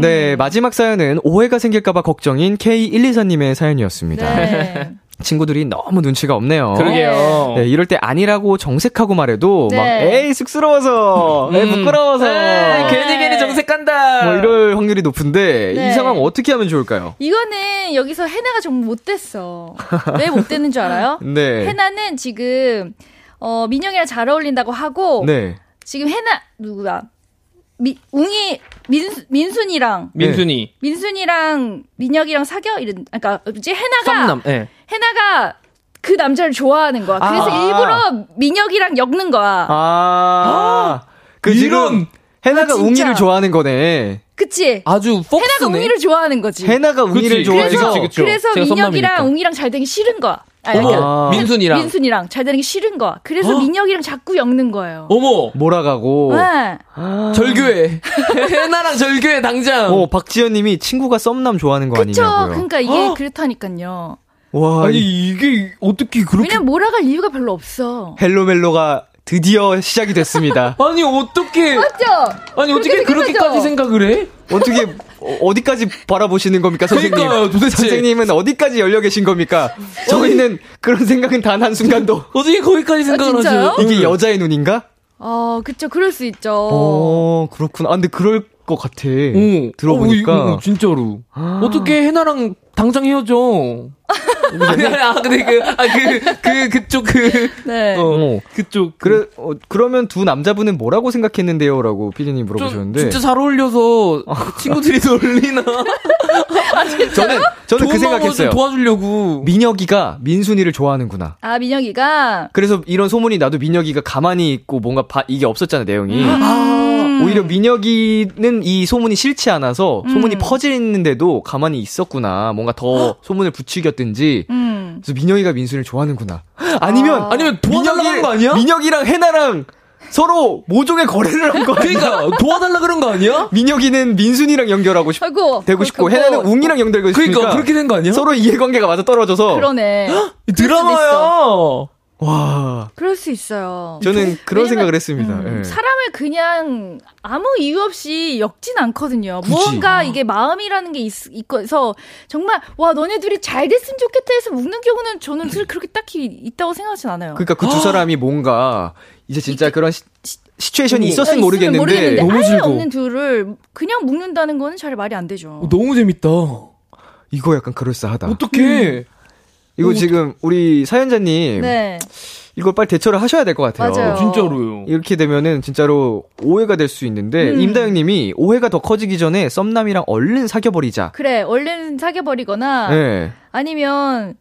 S2: 네, 마지막 사연은 오해가 생길까봐 걱정인 K124님의 사연이었습니다. 네. 친구들이 너무 눈치가 없네요.
S4: 그러게요.
S2: 네, 이럴 때 아니라고 정색하고 말해도 네. 막 에이 쑥스러워서, 음. 에이 부끄러워서,
S4: 네. 괜히 괜히 정색한다.
S2: 뭐 이럴 확률이 높은데 이 네. 상황 어떻게 하면 좋을까요?
S3: 이거는 여기서 해나가 정말 못됐어. 왜 못됐는 줄 알아요? <laughs>
S2: 네.
S3: 해나는 지금 어 민영이랑 잘 어울린다고 하고 네. 지금 해나 누구야? 미, 웅이 민 민순이랑
S4: 민순이
S3: 민순이랑 민혁이랑 사겨 이런 그러니까 이제 해나가
S4: 썸남, 네.
S3: 해나가 그 남자를 좋아하는 거야. 그래서 아~ 일부러 민혁이랑 엮는 거야.
S2: 아, 그 지금 해나가 아, 웅이를 좋아하는 거네.
S3: 그치?
S4: 아주 폭스네.
S3: 해나가 웅이를 좋아하는 거지.
S2: 해나가 웅이를 좋아해서
S3: 그래서, 그래서 민혁이랑 웅이랑 잘 되기 싫은 거야.
S4: 아니, 아. 민순이랑
S3: 민순이랑 잘 되는 게 싫은 거야. 그래서 어? 민혁이랑 자꾸 엮는 거예요.
S4: 어머
S2: 몰아가고.
S3: 네.
S4: 아. 절교해. <laughs> 해나랑 절교해 당장.
S2: 어 박지현님이 친구가 썸남 좋아하는 거 그쵸? 아니냐고요.
S3: 그러니까 이게 어? 그렇다니까요.
S4: 와 아니 이게 어떻게 그렇게?
S3: 왜냐면 몰아갈 이유가 별로 없어.
S2: 헬로멜로가 드디어 시작이 됐습니다. <laughs>
S4: 아니 어떻게?
S3: 맞죠?
S4: 아니 어떻게 그렇게까지 생각을 해?
S2: 어떻게 어, 디까지 바라보시는 겁니까, 선생님?
S4: 그러니까요, 도대체.
S2: 선생님은 어디까지 열려 계신 겁니까? 저희는 그런 생각은 단 한 순간도 <laughs>
S4: 어떻게 거기까지 생각을
S3: 아,
S4: 하세요?
S2: 이게 여자의 눈인가?
S3: 어, 그쵸. 그럴 수 있죠.
S2: 어, 그렇구나. 아, 근데 그럴 것 같아.
S4: 어.
S2: 들어보니까.
S4: 어, 어, 진짜로. 아. 어떻게 해나랑 당장 헤어져? <laughs> 아니, 아니, 아, 근데 그, 아, 그, 그, 그쪽 그.
S3: 네.
S2: 어,
S4: 그쪽.
S2: 그 래, 어, 그러면 두 남자분은 뭐라고 생각했는데요? 라고 피디님 물어보셨는데.
S4: 진짜 잘 어울려서 <laughs> 친구들이 놀리나?
S2: 저는, 저는 그 생각했어요.
S4: 도와주려고.
S2: 민혁이가 민순이를 좋아하는구나.
S3: 아, 민혁이가.
S2: 그래서 이런 소문이 나도 민혁이가 가만히 있고 뭔가 바, 이게 없었잖아, 내용이.
S3: 음.
S2: 오히려 민혁이는 이 소문이 싫지 않아서 소문이
S3: 음.
S2: 퍼지는데도 가만히 있었구나. 뭔가 더 소문을 부추겼든지.
S3: 음.
S2: 그래서 민혁이가 민순이를 좋아하는구나. 아니면
S3: 아.
S4: 아니면 도와달라고 하는 거 아니야?
S2: 민혁이랑 해나랑 서로 모종의 거래를 한 거.
S4: 그러니까 도와달라 그런 거 아니야?
S2: 민혁이는 민순이랑 연결하고 싶,
S3: 아이고.
S2: 되고 싶고. 해나는 웅이랑 연결되고 싶으니까
S4: 그러니까 그렇게 된 거 아니야?
S2: 서로 이해관계가 맞아 떨어져서
S3: 그러네.
S4: 드라마야.
S2: 와
S3: 그럴 수 있어요.
S2: 저는 그런
S3: 왜냐면,
S2: 생각을 했습니다.
S3: 음,
S2: 예.
S3: 사람을 그냥 아무 이유 없이 엮진 않거든요.
S2: 굳이.
S3: 무언가 이게 마음이라는 게 있, 있어서 정말 와 너네 둘이 잘 됐으면 좋겠다 해서 묶는 경우는 저는 사실 그렇게 딱히 있다고 생각하진 않아요.
S2: 그러니까 그 두 사람이 뭔가 이제 진짜 그런 시, 시츄에이션이
S3: 어,
S2: 있었으면 모르겠는데,
S3: 모르겠는데
S4: 너무
S3: 아예. 없는 둘을 그냥 묶는다는 거는 잘 말이 안 되죠.
S4: 너무 재밌다.
S2: 이거 약간 그럴싸하다.
S4: 어떡해.
S2: 이거 지금 우리 사연자님
S3: 네,
S2: 이거 빨리 대처를 하셔야 될 것 같아요.
S3: 맞아요.
S4: 진짜로요.
S2: 이렇게 되면은 진짜로 오해가 될 수 있는데
S3: 음.
S2: 임다영 님이 오해가 더 커지기 전에 썸남이랑 얼른 사귀어 버리자.
S3: 그래 얼른 사귀어 버리거나
S2: 네.
S3: 아니면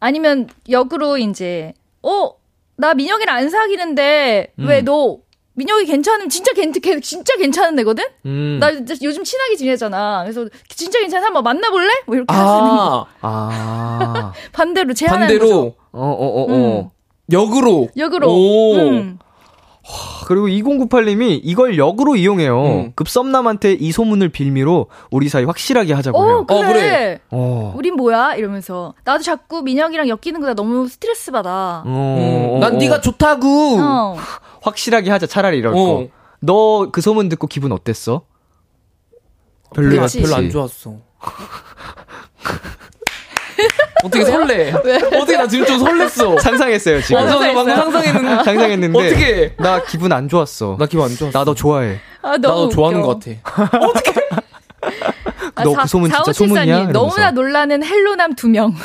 S3: 아니면 역으로 이제 어 나 민혁이랑 안 사귀는데
S2: 음.
S3: 왜너 민혁이 괜찮으면 진짜 괜걔 진짜 괜찮은 애거든?
S2: 음.
S3: 나 요즘 친하게 지내잖아. 그래서 진짜 괜찮아 한번 만나볼래? 뭐 이렇게 하시는 거.
S4: 아,
S2: 아. <laughs>
S3: 반대로 제안하는.
S4: 반대로
S2: 어, 어, 어, 어.
S3: 음.
S4: 역으로.
S3: 역으로.
S4: 오.
S3: 음.
S2: 그리고 2098님이 이걸 역으로 이용해요.
S4: 음.
S2: 급 썸남한테 이 소문을 빌미로 우리 사이 확실하게 하자고
S3: 어,
S2: 해요.
S3: 그래.
S4: 어, 그래.
S2: 어.
S3: 우린 뭐야? 이러면서 나도 자꾸 민혁이랑 엮이는 거다 너무 스트레스 받아.
S2: 어,
S4: 음,
S2: 어,
S4: 난
S2: 어.
S4: 네가 좋다고.
S3: 어.
S2: 확실하게 하자. 차라리 이럴
S4: 어.
S2: 거. 너 그 소문 듣고 기분 어땠어? 별로였지.
S3: 그치.
S4: 별로 안 좋았어. <laughs> 어떻게 설레? <laughs> 어떻게 나 지금 좀 설렜어.
S2: 상상했어요, 지금.
S4: 어, 저 방금 상상했는데.
S2: 상상했는데.
S4: 어떻게?
S2: 나 기분 안 좋았어.
S4: 나 기분 안 좋았어.
S2: 나 너 좋아해.
S3: 아,
S4: 나
S3: 너무
S4: 너 좋아하는. 것 같아. <laughs>
S3: 아,
S2: 너그 소문 진짜 소문이야? 이러면서.
S3: 너무나 놀라는 헬로남 두 명. <laughs>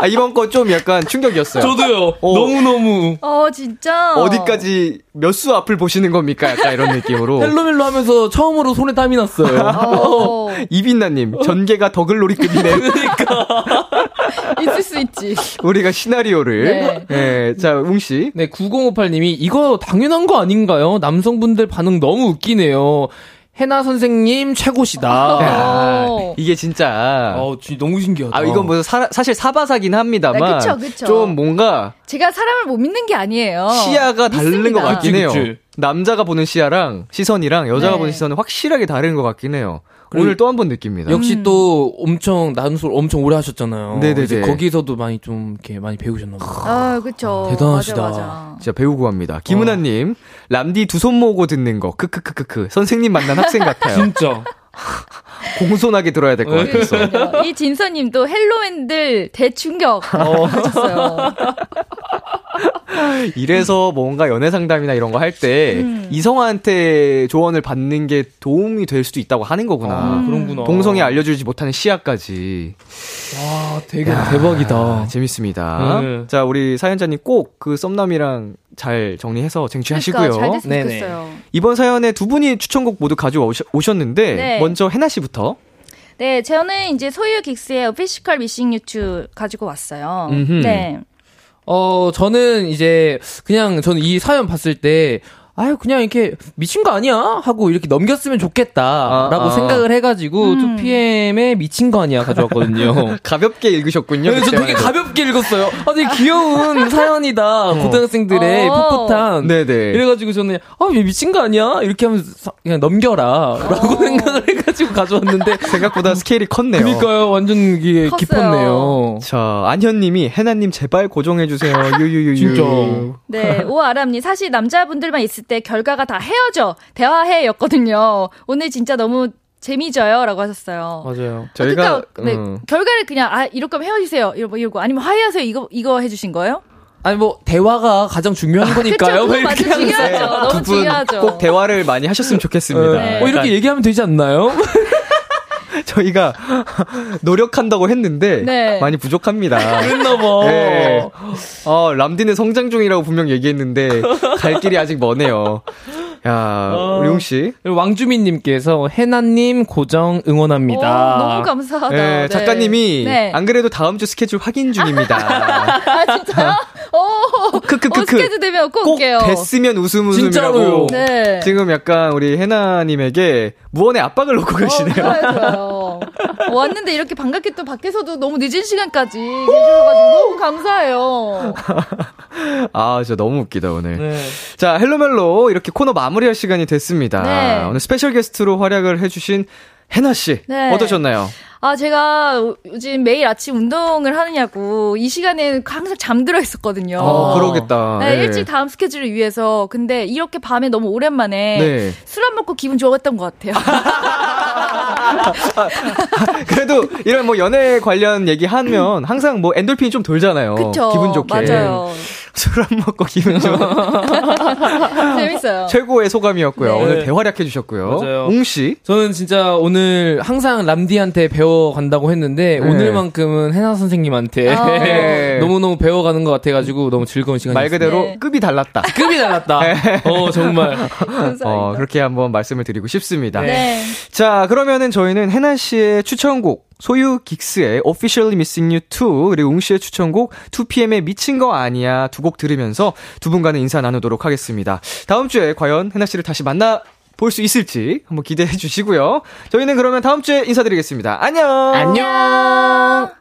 S2: 아, 이번 거 좀 약간 충격이었어요.
S4: 저도요.
S2: 어.
S4: 너무너무.
S3: 어, 진짜.
S2: 어디까지 몇 수 앞을 보시는 겁니까? 약간 이런 느낌으로.
S4: 헬로멜로 하면서 처음으로 손에 땀이 났어요.
S3: 어,
S2: 이빈나님, 전개가 더글로리급이네. <laughs>
S3: 있을 수 있지.
S2: 우리가 시나리오를.
S3: 네.
S2: 예, 자, 웅씨.
S4: 네, 9058님이 이거 당연한 거 아닌가요? 남성분들 반응 너무 웃기네요. 해나 선생님 최고시다.
S2: 야,
S3: 어.
S2: 이게 진짜.
S4: 아, 진짜 너무 신기하다.
S2: 아, 이건 뭐 사, 사실 사바사긴 합니다만.
S3: 네, 그쵸, 그쵸.
S2: 좀 뭔가
S3: 제가 사람을 못 믿는 게 아니에요.
S2: 시야가 다른
S3: 믿습니다.
S2: 것 같긴
S4: 그치,
S2: 해요.
S4: 그치.
S2: 남자가 보는 시야랑 시선이랑 여자가
S3: 네.
S2: 보는 시선은 확실하게 다른 것 같긴 해요. 오늘 또 한 번 느낍니다.
S4: 역시
S3: 음.
S4: 또 엄청 나눔솔 엄청 오래 하셨잖아요.
S2: 네네네.
S4: 이제 거기서도 많이 좀 이렇게 많이 배우셨나 봐요.
S3: 아, 그쵸.
S4: 대단하시다.
S3: 맞아, 맞아.
S2: 진짜 배우고 갑니다. 김은아님, 람디 두 손 모으고 듣는 거, 크크크크크. 선생님 만난 학생 같아요. <laughs>
S4: 진짜. <laughs>
S2: 공손하게 들어야 될것
S4: 네.
S2: 같았어.
S3: 그러니까요. 이 진서님도 헬로맨들 대충격 하셨어요. <laughs> <laughs>
S2: 이래서 뭔가 연애 상담이나 이런 거 할때
S3: 음.
S2: 이성한테 조언을 받는 게 도움이 될 수도 있다고 하는 거구나.
S4: 아, 그런구나.
S2: 동성이 알려주지 못하는 시야까지.
S4: 와, 되게 대박이다.
S2: 아, 재밌습니다.
S4: 네.
S2: 자, 우리 사연자님 꼭 그 썸남이랑 잘 정리해서 쟁취하시고요.
S3: 그러니까 잘 됐으면
S4: 네네.
S3: 좋겠어요.
S2: 이번 사연에 두 분이 추천곡 모두 가져오셨는데
S3: 네.
S2: 먼저 해나 씨부터.
S3: 네, 저는 이제 소유 긱스의 오피시컬 미싱 유튜 가지고 왔어요.
S2: 음흠.
S3: 네.
S4: 어, 저는 이제 그냥 저는 이 사연 봤을 때 아유 그냥 이렇게 미친 거 아니야 하고 이렇게 넘겼으면 좋겠다라고 아, 아. 생각을 해가지고 음. 2PM의 미친 거 아니야 가져왔거든요. <laughs>
S2: 가볍게 읽으셨군요.
S4: 네, 저 되게 가볍게 읽었어요. 아, 되게 귀여운 <laughs> 사연이다. 어. 고등학생들의 어. 풋풋한. 네네. 이래가지고 저는 아 미친 거 아니야 이렇게 하면서 그냥 넘겨라라고 어. 생각을 해가지고 가져왔는데 <laughs>
S2: 생각보다 스케일이 컸네요.
S4: 그러니까요, 완전 이게 컸어요. 깊었네요.
S2: 자 안현님이 해나님 제발 고정해주세요. 유유유유.
S4: 진짜.
S3: 네 오아람님 사실 남자분들만 있을 때 결과가 다 헤어져 대화해였거든요. 오늘 진짜 너무 재미져요. 라고 하셨어요.
S2: 맞아요. 저희가,
S3: 그러니까, 네, 음. 결과를 그냥, 아, 이럴 거면 헤어지세요. 이러고, 이러고, 아니면 화해하세요. 이거, 이거 해주신 거예요?
S4: 아니, 뭐, 대화가 가장 중요한 거니까요.
S3: 그쵸, 맞아, 중요하죠. 너무 중요하죠.
S2: 꼭 대화를 많이 하셨으면 좋겠습니다.
S4: 네. 뭐, 이렇게 얘기하면 되지 않나요?
S2: 저희가 <laughs> 노력한다고 했는데 네. 많이 부족합니다.
S4: 그랬나 봐. 네.
S2: 어, 람디는 성장 중이라고 분명 얘기했는데 갈 길이 아직 머네요. 야, 어, 우리 씨.
S4: 왕주민님께서 해나님 고정 응원합니다. 오,
S3: 너무 감사하다. 네,
S2: 네. 작가님이 네. 안 그래도 다음 주 스케줄 확인 중입니다. <laughs>
S3: 아, 진짜요? 오, <laughs> 크크크크. 어, 스케줄 되면 꼭, 꼭 올게요.
S2: 됐으면 웃음 웃음이라고. 네. 지금 약간 우리 해나님에게 무언의 압박을 놓고 어, 계시네요.
S3: 좋아요, <laughs> 왔는데 이렇게 반갑게 또 밖에서도 너무 늦은 시간까지 계셔가지고 너무 감사해요. <laughs>
S2: 아, 진짜 너무 웃기다, 오늘. 네. 자, 헬로멜로 이렇게 코너 마무리할 시간이 됐습니다. 네. 오늘 스페셜 게스트로 활약을 해주신 해나 씨 네. 어떠셨나요?
S3: 아 제가 요즘 매일 아침 운동을 하느냐고 이 시간에는 항상 잠들어 있었거든요.
S2: 아, 그러겠다.
S3: 네, 네. 일찍 다음 스케줄을 위해서 근데 이렇게 밤에 너무 오랜만에 네. 술안 먹고 기분 좋았던 것 같아요. <laughs>
S2: 그래도 이런 뭐 연애 관련 얘기하면 항상 뭐 엔돌핀이 좀 돌잖아요.
S3: 그쵸,
S2: 기분 좋게.
S3: 맞아요.
S2: 술 안 먹고 기분 좋은. <laughs>
S3: 재밌어요.
S2: 최고의 소감이었고요. 네. 오늘 대활약해 주셨고요.
S4: 맞아요.
S2: 웅 씨.
S4: 저는 진짜 오늘 항상 람디한테 배워 간다고 했는데 네. 오늘만큼은 해나 선생님한테 아. <laughs> 너무너무 배워가는 것 같아가지고 너무 즐거운 시간이었어요.
S2: 말 그대로 네. 급이 달랐다. <laughs>
S4: 급이 달랐다. 네. 어, 정말. <laughs>
S2: 어, 그렇게 한번 말씀을 드리고 싶습니다.
S3: 네.
S2: 자, 그러면은 저희는 해나 씨의 추천곡 소유 긱스의 Officially Missing You 2 그리고 웅 씨의 추천곡 2PM의 미친 거 아니야 두 곡 들으면서 두 분과는 인사 나누도록 하겠습니다. 다음 주에 과연 해나 씨를 다시 만나 볼 수 있을지 한번 기대해 주시고요. 저희는 그러면 다음 주에 인사드리겠습니다. 안녕.
S3: 안녕.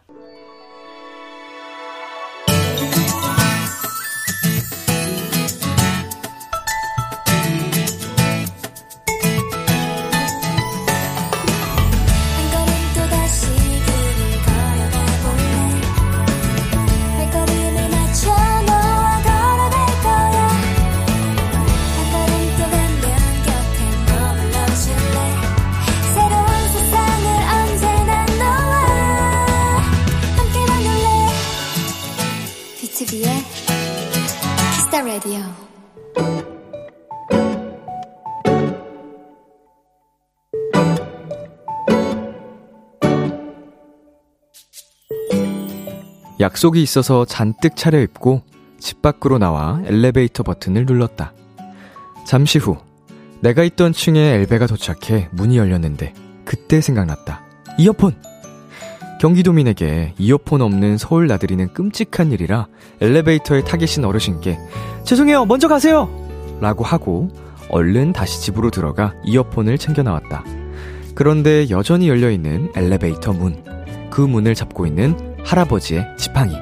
S2: 약속이 있어서 잔뜩 차려입고 집 밖으로 나와 엘리베이터 버튼을 눌렀다. 잠시 후 내가 있던 층에 엘베가 도착해 문이 열렸는데 그때 생각났다. 이어폰! 경기도민에게 이어폰 없는 서울 나들이는 끔찍한 일이라 엘리베이터에 타 계신 어르신께 죄송해요 먼저 가세요! 라고 하고 얼른 다시 집으로 들어가 이어폰을 챙겨 나왔다. 그런데 여전히 열려있는 엘리베이터 문. 그 문을 잡고 있는 할아버지의 지팡이.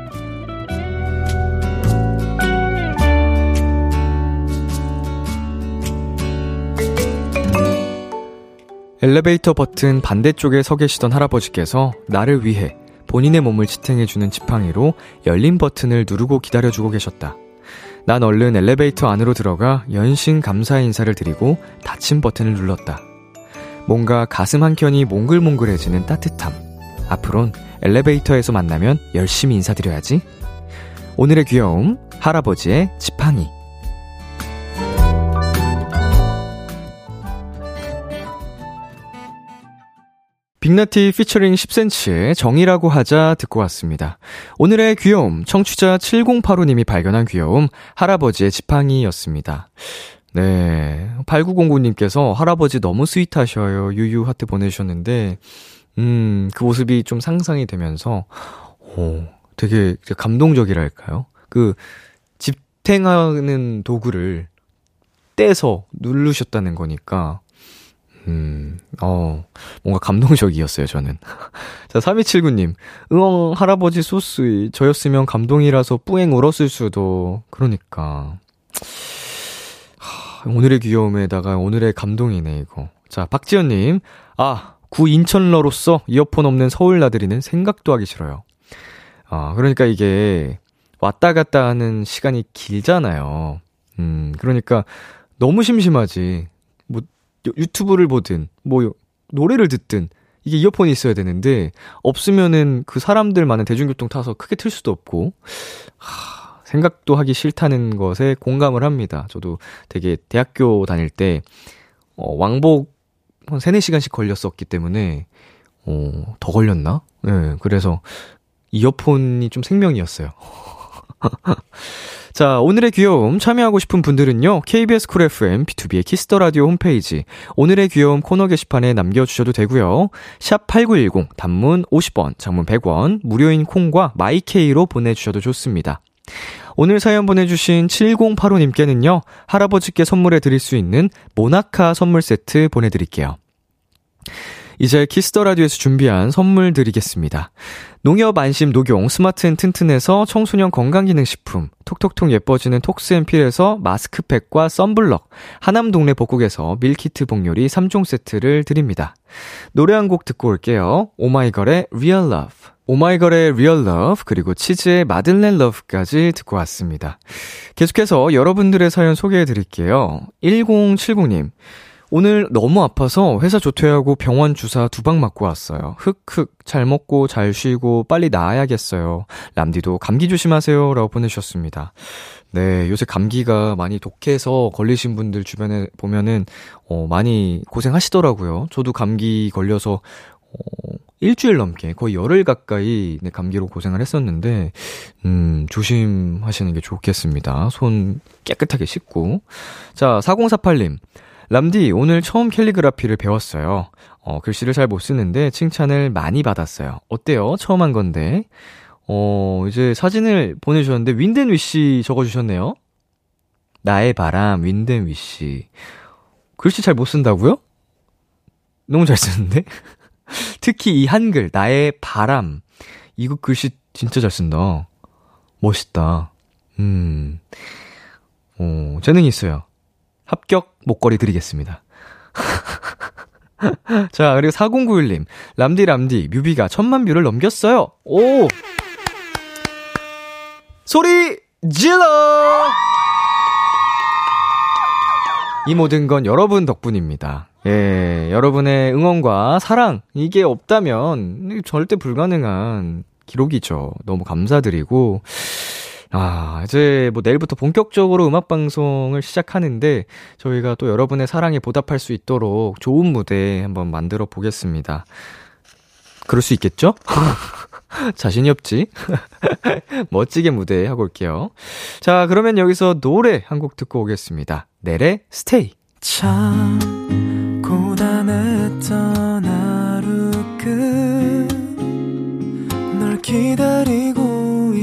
S2: 엘리베이터 버튼 반대쪽에 서 계시던 할아버지께서 나를 위해 본인의 몸을 지탱해주는 지팡이로 열린 버튼을 누르고 기다려주고 계셨다. 난 얼른 엘리베이터 안으로 들어가 연신 감사의 인사를 드리고 닫힌 버튼을 눌렀다. 뭔가 가슴 한켠이 몽글몽글해지는 따뜻함. 앞으론 엘리베이터에서 만나면 열심히 인사드려야지. 오늘의 귀여움, 할아버지의 지팡이. 빅나티 피처링 10cm의 정이라고 하자 듣고 왔습니다. 오늘의 귀여움, 청취자 7085님이 발견한 귀여움, 할아버지의 지팡이였습니다. 네. 8909님께서 할아버지 너무 스윗하셔요. 유유 하트 보내주셨는데, 음, 그 모습이 좀 상상이 되면서, 오, 되게 감동적이랄까요? 그, 집탱하는 도구를 떼서 누르셨다는 거니까, 음, 어, 뭔가 감동적이었어요, 저는. <laughs> 자, 3279님. 응엉 할아버지 소스, 저였으면 감동이라서 뿌앵 울었을 수도. 그러니까. 하, 오늘의 귀여움에다가 오늘의 감동이네, 이거. 자, 박지연님. 아, 구 인천러로서 이어폰 없는 서울 나들이는 생각도 하기 싫어요. 아, 그러니까 이게 왔다 갔다 하는 시간이 길잖아요. 음, 그러니까 너무 심심하지. 뭐, 유튜브를 보든, 뭐, 노래를 듣든, 이게 이어폰이 있어야 되는데, 없으면은 그 사람들 많은 대중교통 타서 크게 틀 수도 없고, 하, 생각도 하기 싫다는 것에 공감을 합니다. 저도 되게 대학교 다닐 때, 어, 왕복 한 3, 4시간씩 걸렸었기 때문에, 어, 더 걸렸나? 예, 네, 그래서 이어폰이 좀 생명이었어요. <laughs> 자, 오늘의 귀여움 참여하고 싶은 분들은요. KBS 쿨 FM B2B의 키스터 라디오 홈페이지 오늘의 귀여움 코너 게시판에 남겨 주셔도 되고요. 샵8910 단문 50원, 장문 100원, 무료인 콩과 마이케이로 보내 주셔도 좋습니다. 오늘 사연 보내주신 7085님께는요, 할아버지께 선물해 드릴 수 있는 모나카 선물 세트 보내드릴게요. 이제 Kiss the Radio에서 준비한 선물 드리겠습니다. 농협 안심 녹용 스마트 앤 튼튼에서 청소년 건강기능식품, 톡톡톡 예뻐지는 톡스앤필에서 마스크팩과 썬블럭, 하남 동네 복국에서 밀키트 복요리 3종 세트를 드립니다. 노래 한 곡 듣고 올게요. 오마이걸의 Real Love. 오마이걸의 Real Love 그리고 치즈의 마들렌 Love까지 듣고 왔습니다. 계속해서 여러분들의 사연 소개해 드릴게요. 1070님. 오늘 너무 아파서 회사 조퇴하고 병원 주사 두 방 맞고 왔어요. 흑흑 잘 먹고 잘 쉬고 빨리 나아야겠어요. 람디도 감기 조심하세요. 라고 보내주셨습니다. 네, 요새 감기가 많이 독해서 걸리신 분들 주변에 보면은, 어, 많이 고생하시더라고요. 저도 감기 걸려서, 어, 일주일 넘게 거의 열흘 가까이 네, 감기로 고생을 했었는데, 음, 조심하시는 게 좋겠습니다. 손 깨끗하게 씻고. 자, 4048님. 람디, 오늘 처음 캘리그라피를 배웠어요. 어, 글씨를 잘 못 쓰는데 칭찬을 많이 받았어요. 어때요? 처음 한 건데. 어, 이제 사진을 보내주셨는데, 윈덴위시 적어주셨네요. 나의 바람, 윈덴위시. 글씨 잘 못 쓴다고요? 너무 잘 쓰는데? <laughs> 특히 이 한글, 나의 바람. 이거 글씨 진짜 잘 쓴다. 멋있다. 음. 어, 재능이 있어요. 합격 목걸이 드리겠습니다. <laughs> 자, 그리고 4091님. 람디 람디, 뮤비가 천만 뷰를 넘겼어요. 오! 소리 질러! 이 모든 건 여러분 덕분입니다. 예, 여러분의 응원과 사랑, 이게 없다면 절대 불가능한 기록이죠. 너무 감사드리고, 아, 이제 뭐 내일부터 본격적으로 음악 방송을 시작하는데 저희가 또 여러분의 사랑에 보답할 수 있도록 좋은 무대 한번 만들어 보겠습니다. 그럴 수 있겠죠? <laughs> 자신이 없지? <laughs> 멋지게 무대 하고 올게요. 자, 그러면 여기서 노래 한 곡 듣고 오겠습니다. 넬의 스테이. 참, 고단했던 하루 끝 널 기다리고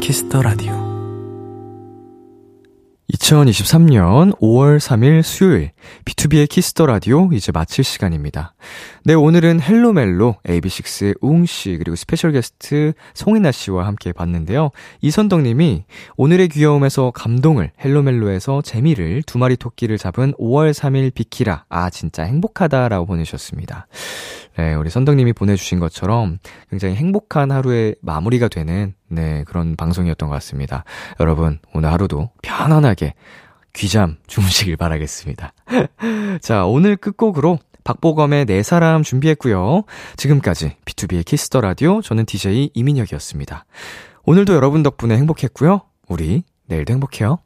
S2: Kiss the Radio 2023년 5월 3일 수요일 B2B의 키스터 라디오 이제 마칠 시간입니다. 네, 오늘은 헬로멜로 AB6IX 웅 씨 그리고 스페셜 게스트 송해나 씨와 함께 봤는데요. 이선덕 님이 오늘의 귀여움에서 감동을 헬로멜로에서 재미를 두 마리 토끼를 잡은 5월 3일 비키라. 아, 진짜 행복하다라고 보내주셨습니다. 네, 우리 선덕 님이 보내 주신 것처럼 굉장히 행복한 하루의 마무리가 되는 네, 그런 방송이었던 것 같습니다. 여러분, 오늘 하루도 편안하게 귀잠 주무시길 바라겠습니다. <laughs> 자, 오늘 끝곡으로 박보검의 내 사람 준비했고요. 지금까지 B2B의 키스터 라디오 저는 DJ 이민혁이었습니다. 오늘도 여러분 덕분에 행복했고요. 우리 내일도 행복해요.